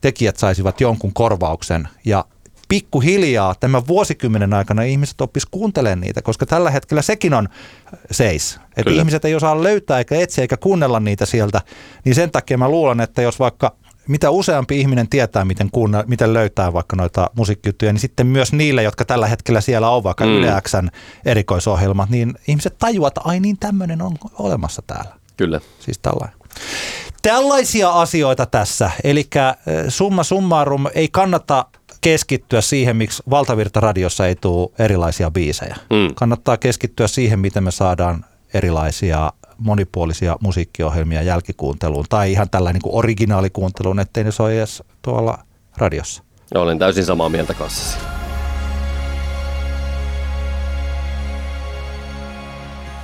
tekijät saisivat jonkun korvauksen ja pikkuhiljaa tämän vuosikymmenen aikana ihmiset oppis kuuntelemaan niitä, koska tällä hetkellä sekin on seis. Että ihmiset ei osaa löytää eikä etsiä eikä kuunnella niitä sieltä, niin sen takia mä luulen, että jos vaikka mitä useampi ihminen tietää, miten, kuunna, miten löytää vaikka noita musiikkijuttuja, niin sitten myös niille, jotka tällä hetkellä siellä on, vaikka mm. Yle Xn erikoisohjelmat, niin ihmiset tajuavat, että ai niin tämmöinen on olemassa täällä. Kyllä. Siis tällainen. Tällaisia asioita tässä, eli summa summarum ei kannata keskittyä siihen, miksi valtavirtaradiossa ei tule erilaisia biisejä. Mm. Kannattaa keskittyä siihen, miten me saadaan erilaisia monipuolisia musiikkiohjelmia jälkikuunteluun tai ihan tällainen niin originaalikuunteluun, ettei ne soi edes tuolla radiossa. Ja olen täysin samaa mieltä kanssasi.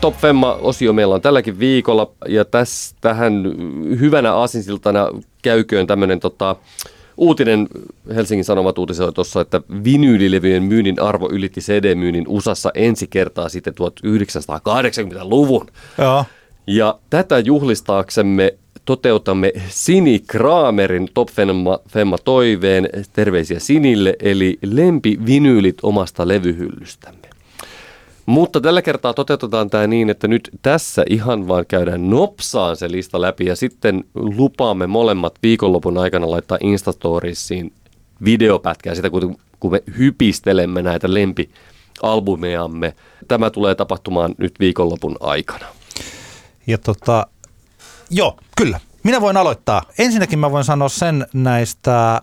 Top Femma-osio meillä on tälläkin viikolla ja tässä, tähän hyvänä aasinsiltana käyköön tämmöinen tota, uutinen, Helsingin Sanomat uutisoi tuossa, että vinyylilevyjen myynnin arvo ylitti CD-myynnin USAssa ensi kertaa sitten 1980-luvun. Joo. Ja tätä juhlistaaksemme toteutamme Sini Kramerin Top Femma, Femma toiveen, terveisiä Sinille, eli lempi vinyylit omasta levyhyllystämme. Mutta tällä kertaa toteutetaan tämä niin, että nyt tässä ihan vaan käydään nopsaan se lista läpi ja sitten lupaamme molemmat viikonlopun aikana laittaa Instastoriesiin videopätkää sitä, kun, kun me hypistelemme näitä lempialbumeamme. Tämä tulee tapahtumaan nyt viikonlopun aikana. Ja tota, joo, kyllä. Minä voin aloittaa. Ensinnäkin mä voin sanoa sen näistä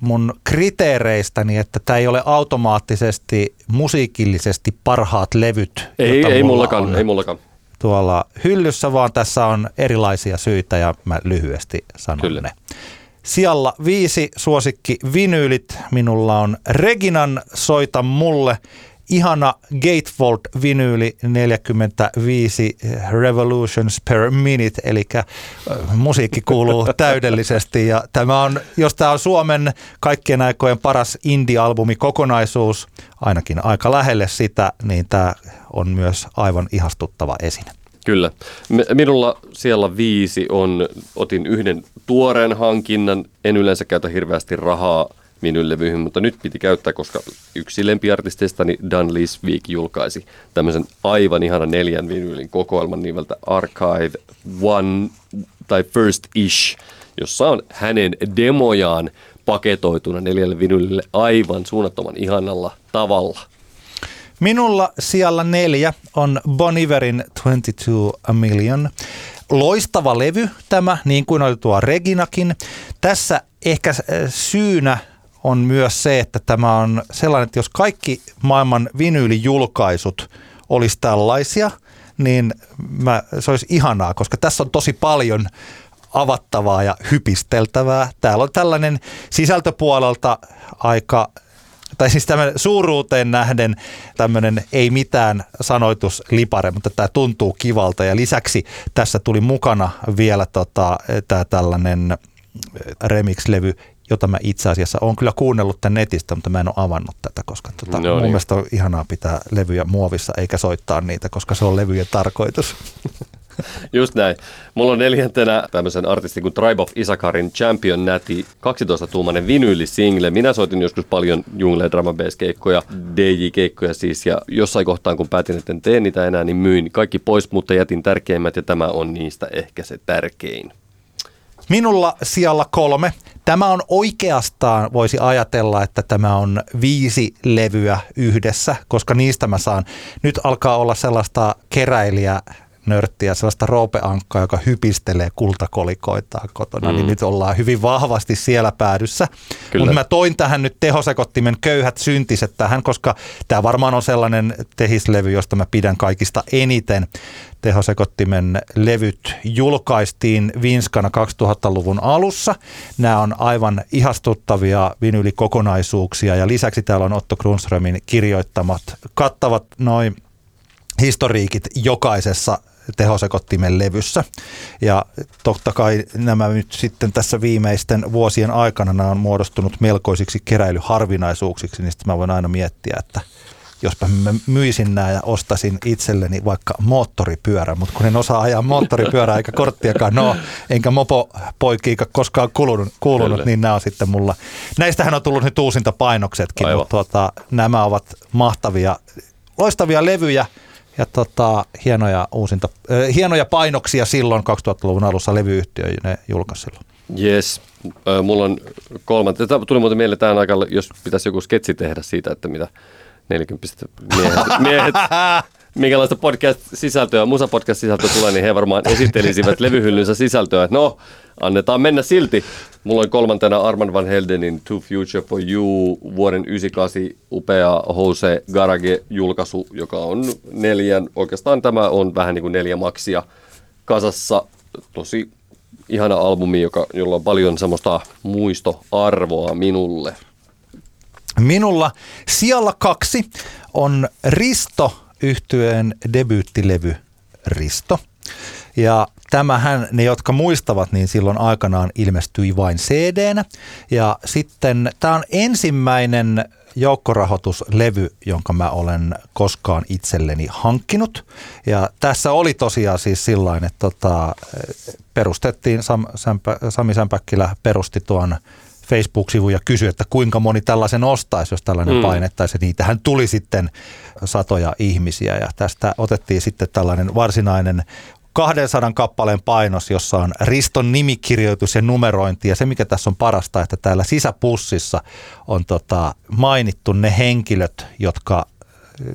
mun kriteereistäni, että tämä ei ole automaattisesti musiikillisesti parhaat levyt. Ei, ei mullakaan, ei mullakaan. Tuolla hyllyssä, vaan tässä on erilaisia syitä ja mä lyhyesti sanon Kyllä. ne. Sijalla viisi suosikki vinyylit. Minulla on Reginan Soita mulle ihana Gatefold-vinyyli 45 revolutions per minute, eli äh, musiikki kuuluu (laughs) täydellisesti. Ja tämä on, jos tämä on Suomen kaikkien aikojen paras indie-albumi kokonaisuus, ainakin aika lähelle sitä, niin tämä on myös aivan ihastuttava esine. Kyllä. Minulla siellä viisi on, otin yhden tuoreen hankinnan, en yleensä käytä hirveästi rahaa vinylevyihin, mutta nyt piti käyttää, koska yksi lempiartisteistani Dan Lisvik julkaisi tämmöisen aivan ihana neljän vinylin kokoelman nimeltä Archive One tai First Ish, jossa on hänen demojaan paketoituna neljälle vinylille aivan suunnattoman ihanalla tavalla. Minulla siellä neljä on Bon Iverin 22 A Million. Loistava levy tämä, niin kuin oli tuo Reginakin. Tässä ehkä syynä on myös se, että tämä on sellainen, että jos kaikki maailman vinyylijulkaisut olisi tällaisia, niin mä, se olisi ihanaa, koska tässä on tosi paljon avattavaa ja hypisteltävää. Täällä on tällainen sisältöpuolelta aika tai siis tämän suuruuteen nähden tämmöinen ei mitään sanoituslipare, mutta tämä tuntuu kivalta. Ja lisäksi tässä tuli mukana vielä tota, tämä tällainen remix-levy, jota mä itse asiassa olen kyllä kuunnellut tämän netistä, mutta mä en ole avannut tätä, koska tota, no niin. mun mielestä on ihanaa pitää levyjä muovissa eikä soittaa niitä, koska se on levyjen tarkoitus. (laughs) Just näin. Mulla on neljäntenä tämmöisen artistin kuin Tribe of Isakarin Champion Näti 12-tuumainen single. Minä soitin joskus paljon Jungle Drum keikkoja DJ-keikkoja siis, ja jossain kohtaan kun päätin, että en tee niitä enää, niin myin kaikki pois, mutta jätin tärkeimmät, ja tämä on niistä ehkä se tärkein. Minulla sijalla kolme. Tämä on oikeastaan, voisi ajatella, että tämä on viisi levyä yhdessä, koska niistä mä saan. Nyt alkaa olla sellaista keräilijä nörttiä, sellaista roopeankkaa, joka hypistelee kultakolikoitaan kotona, niin mm. niin nyt ollaan hyvin vahvasti siellä päädyssä. Mutta mä toin tähän nyt tehosekottimen köyhät syntiset tähän, koska tämä varmaan on sellainen tehislevy, josta mä pidän kaikista eniten. Tehosekottimen levyt julkaistiin Vinskana 2000-luvun alussa. Nämä on aivan ihastuttavia vinylikokonaisuuksia ja lisäksi täällä on Otto Grunströmin kirjoittamat kattavat noin historiikit jokaisessa tehosekottimen levyssä. Ja totta kai nämä nyt sitten tässä viimeisten vuosien aikana nämä on muodostunut melkoisiksi keräilyharvinaisuuksiksi, niin sitten mä voin aina miettiä, että jospa mä myisin nämä ja ostasin itselleni vaikka moottoripyörä, mutta kun en osaa ajaa moottoripyörää eikä korttiakaan, no, enkä mopopoikiika koskaan kulunut, kuulunut, niin nämä on sitten mulla. Näistähän on tullut nyt uusinta painoksetkin, Aivan. mutta tuota, nämä ovat mahtavia, loistavia levyjä, tota, hienoja, uusinta, äh, hienoja painoksia silloin 2000-luvun alussa levyyhtiö ne julkaisi silloin. Yes, mulla on kolmas. Tämä tuli muuten mieleen tämän aikana, jos pitäisi joku sketsi tehdä siitä, että mitä 40 miehet, (laughs) miehet minkälaista podcast-sisältöä, musapodcast-sisältöä tulee, niin he varmaan esittelisivät levyhyllynsä sisältöä. No, annetaan mennä silti. Mulla on kolmantena Arman Van Heldenin To Future for You vuoden 98 upea Jose Garage-julkaisu, joka on neljän, oikeastaan tämä on vähän niin kuin neljä maksia kasassa. Tosi ihana albumi, joka, jolla on paljon semmoista muistoarvoa minulle. Minulla siellä kaksi on Risto yhtyeen debyyttilevy Risto. Ja tämähän, ne jotka muistavat, niin silloin aikanaan ilmestyi vain cd Ja sitten tämä on ensimmäinen joukkorahoituslevy, jonka mä olen koskaan itselleni hankkinut. Ja tässä oli tosiaan siis sillain, että tota, perustettiin, Sam, Sämpä, Sami Sämpäkkilä perusti tuon Facebook-sivu ja kysyi, että kuinka moni tällaisen ostaisi, jos tällainen mm. painettaisi. Niitähän tuli sitten satoja ihmisiä ja tästä otettiin sitten tällainen varsinainen 200 kappaleen painos, jossa on Riston nimikirjoitus ja numerointi. Ja se, mikä tässä on parasta, että täällä sisäpussissa on tota mainittu ne henkilöt, jotka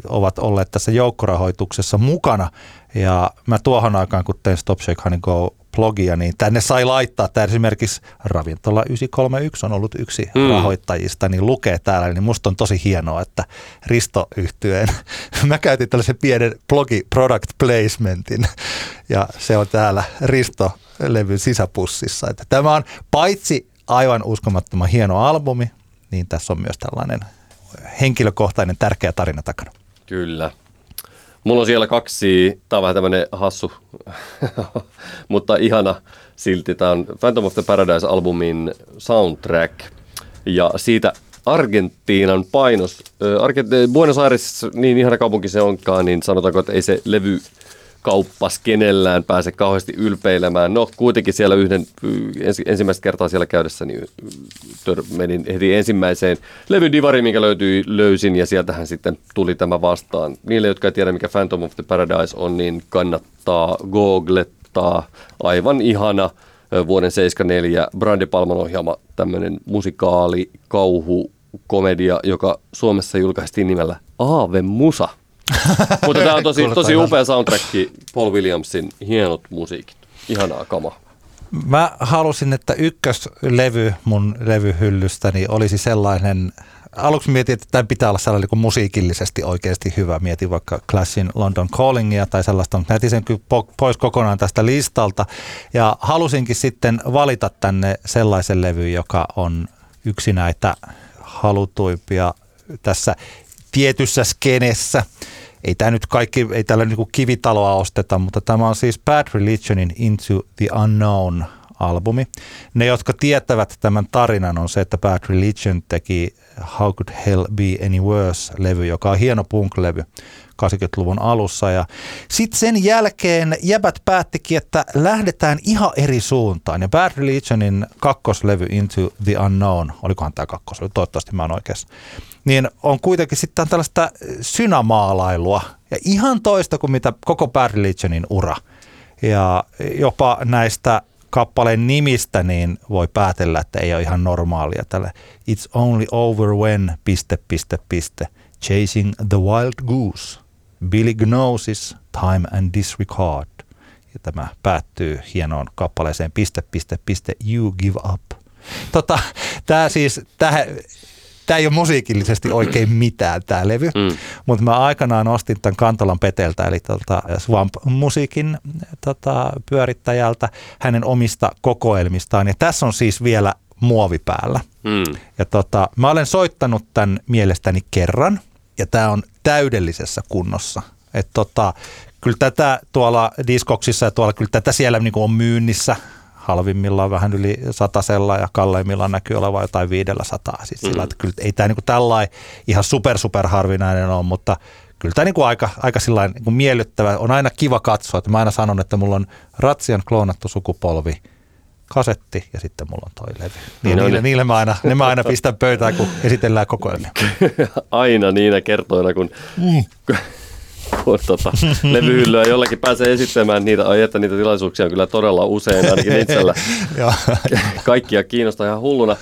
ovat olleet tässä joukkorahoituksessa mukana. Ja mä tuohon aikaan, kun tein Stop Shake Honey Go blogia, niin tänne sai laittaa, tämä esimerkiksi Ravintola 931 on ollut yksi mm. rahoittajista, niin lukee täällä, niin musta on tosi hienoa, että Risto yhtyeen, (laughs) mä käytin tällaisen pienen blogi product placementin, ja se on täällä Risto-levyn sisäpussissa. Että tämä on paitsi aivan uskomattoman hieno albumi, niin tässä on myös tällainen henkilökohtainen tärkeä tarina takana. Kyllä. Mulla on siellä kaksi, tää on vähän tämmönen hassu, (laughs) mutta ihana silti. Tää on Phantom of the Paradise-albumin soundtrack. Ja siitä Argentiinan painos. Argent- Buenos Aires, niin ihana kaupunki se onkaan, niin sanotaanko, että ei se levy kauppas kenellään pääse kauheasti ylpeilemään. No kuitenkin siellä yhden ensi, ensimmäistä kertaa siellä käydessä niin tör, menin heti ensimmäiseen levyn divari, minkä löytyi, löysin ja sieltähän sitten tuli tämä vastaan. Niille, jotka ei tiedä mikä Phantom of the Paradise on, niin kannattaa googlettaa. Aivan ihana vuoden 74 Brandi Palman ohjaama tämmöinen musikaali, kauhu, komedia, joka Suomessa julkaistiin nimellä Aave Musa. Mutta tämä on tosi, tosi upea soundtrack, Paul Williamsin hienot musiikit. Ihanaa kama. Mä halusin, että ykköslevy mun levyhyllystäni olisi sellainen, aluksi mietin, että tämä pitää olla sellainen niin musiikillisesti oikeasti hyvä. Mietin vaikka Clashin London Callingia tai sellaista, mutta jätin sen pois kokonaan tästä listalta. Ja halusinkin sitten valita tänne sellaisen levyn, joka on yksi näitä halutuimpia tässä tietyssä skenessä. Ei tämä nyt kaikki, ei tällä niin kivitaloa osteta, mutta tämä on siis Bad Religionin Into the Unknown albumi. Ne, jotka tietävät tämän tarinan, on se, että Bad Religion teki How Could Hell Be Any Worse-levy, joka on hieno punk-levy 80-luvun alussa. Ja sitten sen jälkeen jäbät päättikin, että lähdetään ihan eri suuntaan. Ja Bad Religionin kakkoslevy Into the Unknown, olikohan tämä kakkoslevy, toivottavasti mä oon oikeassa, niin on kuitenkin sitten tällaista synämaalailua ja ihan toista kuin mitä koko Bad Religionin ura. Ja jopa näistä kappaleen nimistä niin voi päätellä, että ei ole ihan normaalia. Tällä It's only over when, piste, piste, piste, chasing the wild goose, Billy Gnosis, time and disregard. Ja tämä päättyy hienoon kappaleeseen piste, piste, piste, you give up. Tota, tämä siis, tähän, tämä ei ole musiikillisesti oikein mitään tämä levy, mm. mutta mä aikanaan ostin tämän Kantolan Peteltä, eli tota Swamp-musiikin tota, pyörittäjältä, hänen omista kokoelmistaan. Ja tässä on siis vielä muovi päällä. Mm. Ja tota, mä olen soittanut tämän mielestäni kerran, ja tämä on täydellisessä kunnossa. Et tota, kyllä tätä tuolla diskoksissa ja tuolla kyllä tätä siellä niin on myynnissä – halvimmillaan vähän yli satasella ja kalleimmillaan näkyy olevan jotain viidellä sataa. Siis mm. sillä, että kyllä ei tämä niin tällainen ihan super super harvinainen ole, mutta kyllä tämä niin kuin aika, aika niin kuin miellyttävä. On aina kiva katsoa, että mä aina sanon, että mulla on Ratsian kloonattu sukupolvi, kasetti ja sitten mulla on toi levy. Niin, no, niille, niin. niille mä aina, ne mä aina pistän pöytään, kun (laughs) esitellään kokoelmia. aina niinä kertoina, kun, mm. Kun tota, levyhyllyä jollakin pääsee esittämään niitä, ai että niitä tilaisuuksia on kyllä todella usein, ainakin itsellä. (laughs) Kaikkia kiinnostaa ihan hulluna.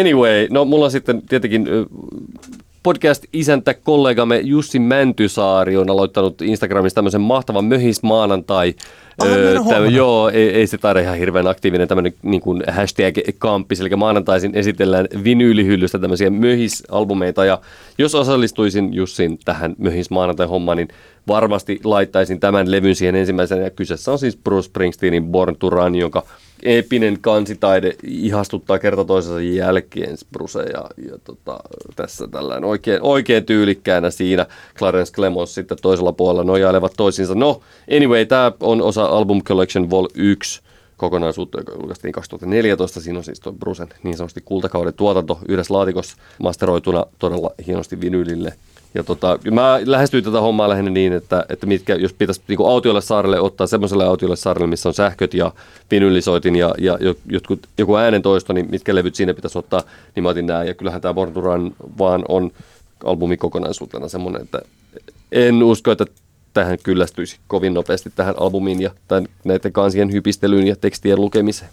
Anyway, no mulla sitten tietenkin podcast-isäntä kollegamme Jussi Mäntysaari on aloittanut Instagramissa tämmöisen mahtavan möhismaanantai. Öö, tämä, joo, ei, ei se taida ihan hirveän aktiivinen tämmöinen niin kuin hashtag-kamppis, eli maanantaisin esitellään vinyylihyllystä tämmöisiä möhisalbumeita, ja jos osallistuisin Jussin tähän möhis maanantai-hommaan, niin varmasti laittaisin tämän levyn siihen ensimmäisenä, ja kyseessä on siis Bruce Springsteenin Born to Run, jonka eeppinen kansitaide ihastuttaa kerta toisensa jälkeen Bruce ja, ja tota, tässä tällainen oikein, oikein tyylikkäänä siinä Clarence Clemons sitten toisella puolella nojailevat toisiinsa. No, anyway, tämä on osa Album Collection Vol 1 kokonaisuutta, joka julkaistiin 2014. Siinä on siis tuo Brucen niin sanotusti kultakauden tuotanto yhdessä laatikossa masteroituna todella hienosti vinylille ja tota, mä lähestyin tätä hommaa lähinnä niin, että, että mitkä, jos pitäisi niin autiolle saarelle ottaa semmoiselle autiolle saarelle, missä on sähköt ja vinylisoitin ja, ja jotkut, joku äänentoisto, niin mitkä levyt siinä pitäisi ottaa, niin mä otin nämä. Ja kyllähän tämä Born Run vaan on albumi kokonaisuutena semmoinen, että en usko, että tähän kyllästyisi kovin nopeasti tähän albumiin ja tämän, näiden kansien hypistelyyn ja tekstien lukemiseen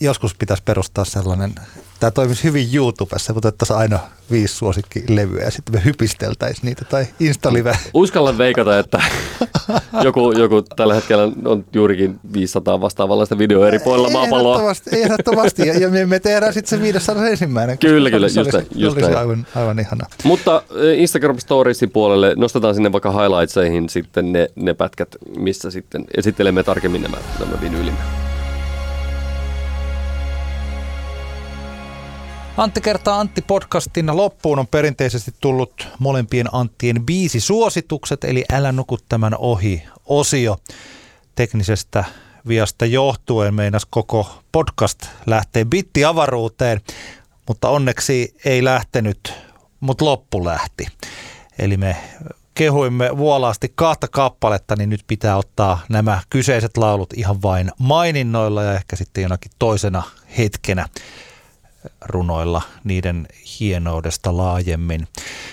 joskus pitäisi perustaa sellainen, tämä toimisi hyvin YouTubessa, mutta otettaisiin aina viisi suosikkilevyä ja sitten me hypisteltäisiin niitä tai Instalive. Uskallan veikata, että (laughs) joku, joku tällä hetkellä on juurikin 500 vastaavallaista videoa eri puolilla maapalloa. Ehdottomasti, ehdottomasti. Ja, ja me, tehdään sitten se 500 ensimmäinen. Kyllä, kyllä, just, olisi, just olisi aivan, aivan ihana. Mutta eh, Instagram Storiesin puolelle nostetaan sinne vaikka highlightseihin sitten ne, ne pätkät, missä sitten esittelemme tarkemmin nämä, nämä vinyylimme. Antti kertaa Antti podcastin loppuun on perinteisesti tullut molempien Anttien biisi suositukset, eli älä nuku tämän ohi osio. Teknisestä viasta johtuen meinas koko podcast lähtee avaruuteen, mutta onneksi ei lähtenyt, mutta loppu lähti. Eli me kehuimme vuolaasti kahta kappaletta, niin nyt pitää ottaa nämä kyseiset laulut ihan vain maininnoilla ja ehkä sitten jonakin toisena hetkenä runoilla niiden hienoudesta laajemmin.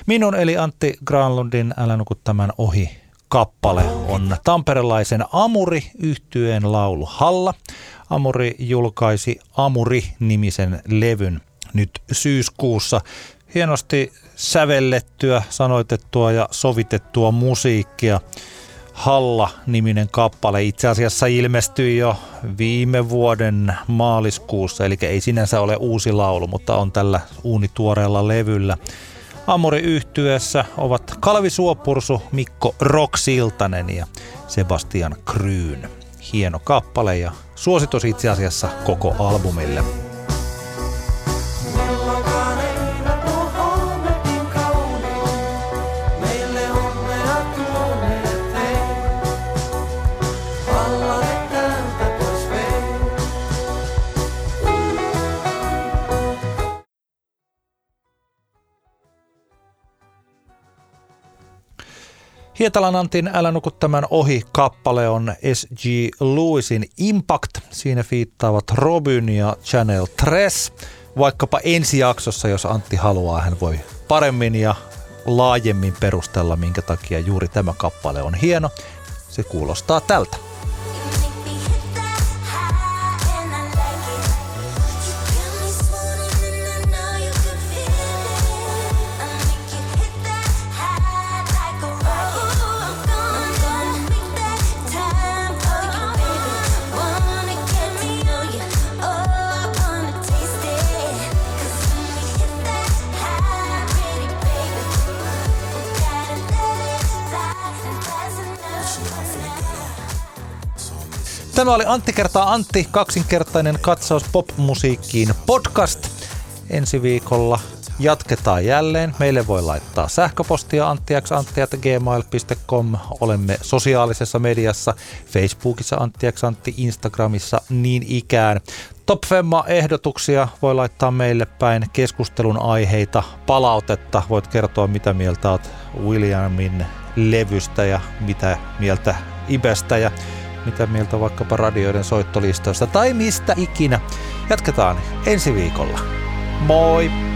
Minun eli Antti Granlundin Älä nuku tämän ohi kappale on tamperelaisen Amuri yhtyeen laulu Halla. Amuri julkaisi Amuri-nimisen levyn nyt syyskuussa. Hienosti sävellettyä, sanoitettua ja sovitettua musiikkia. Halla-niminen kappale itse asiassa ilmestyi jo viime vuoden maaliskuussa, eli ei sinänsä ole uusi laulu, mutta on tällä uunituoreella levyllä. Amori yhtyessä ovat Kalvi Suopursu, Mikko Roksiltanen ja Sebastian Kryyn. Hieno kappale ja suositus itse asiassa koko albumille. Hietalan Antin Älä nuku tämän ohi kappale on S.G. Lewisin Impact. Siinä fiittaavat Robin ja Channel Tres. Vaikkapa ensi jaksossa, jos Antti haluaa, hän voi paremmin ja laajemmin perustella, minkä takia juuri tämä kappale on hieno. Se kuulostaa tältä. Tämä oli Antti kertaa Antti, kaksinkertainen katsaus popmusiikkiin podcast. Ensi viikolla jatketaan jälleen. Meille voi laittaa sähköpostia anttiaksantti.gmail.com. Olemme sosiaalisessa mediassa, Facebookissa anttiaksantti, Instagramissa niin ikään. Top Femma-ehdotuksia voi laittaa meille päin, keskustelun aiheita, palautetta. Voit kertoa, mitä mieltä olet Williamin levystä ja mitä mieltä Ibestä ja mitä mieltä vaikkapa radioiden soittolistoista tai mistä ikinä. Jatketaan ensi viikolla. Moi!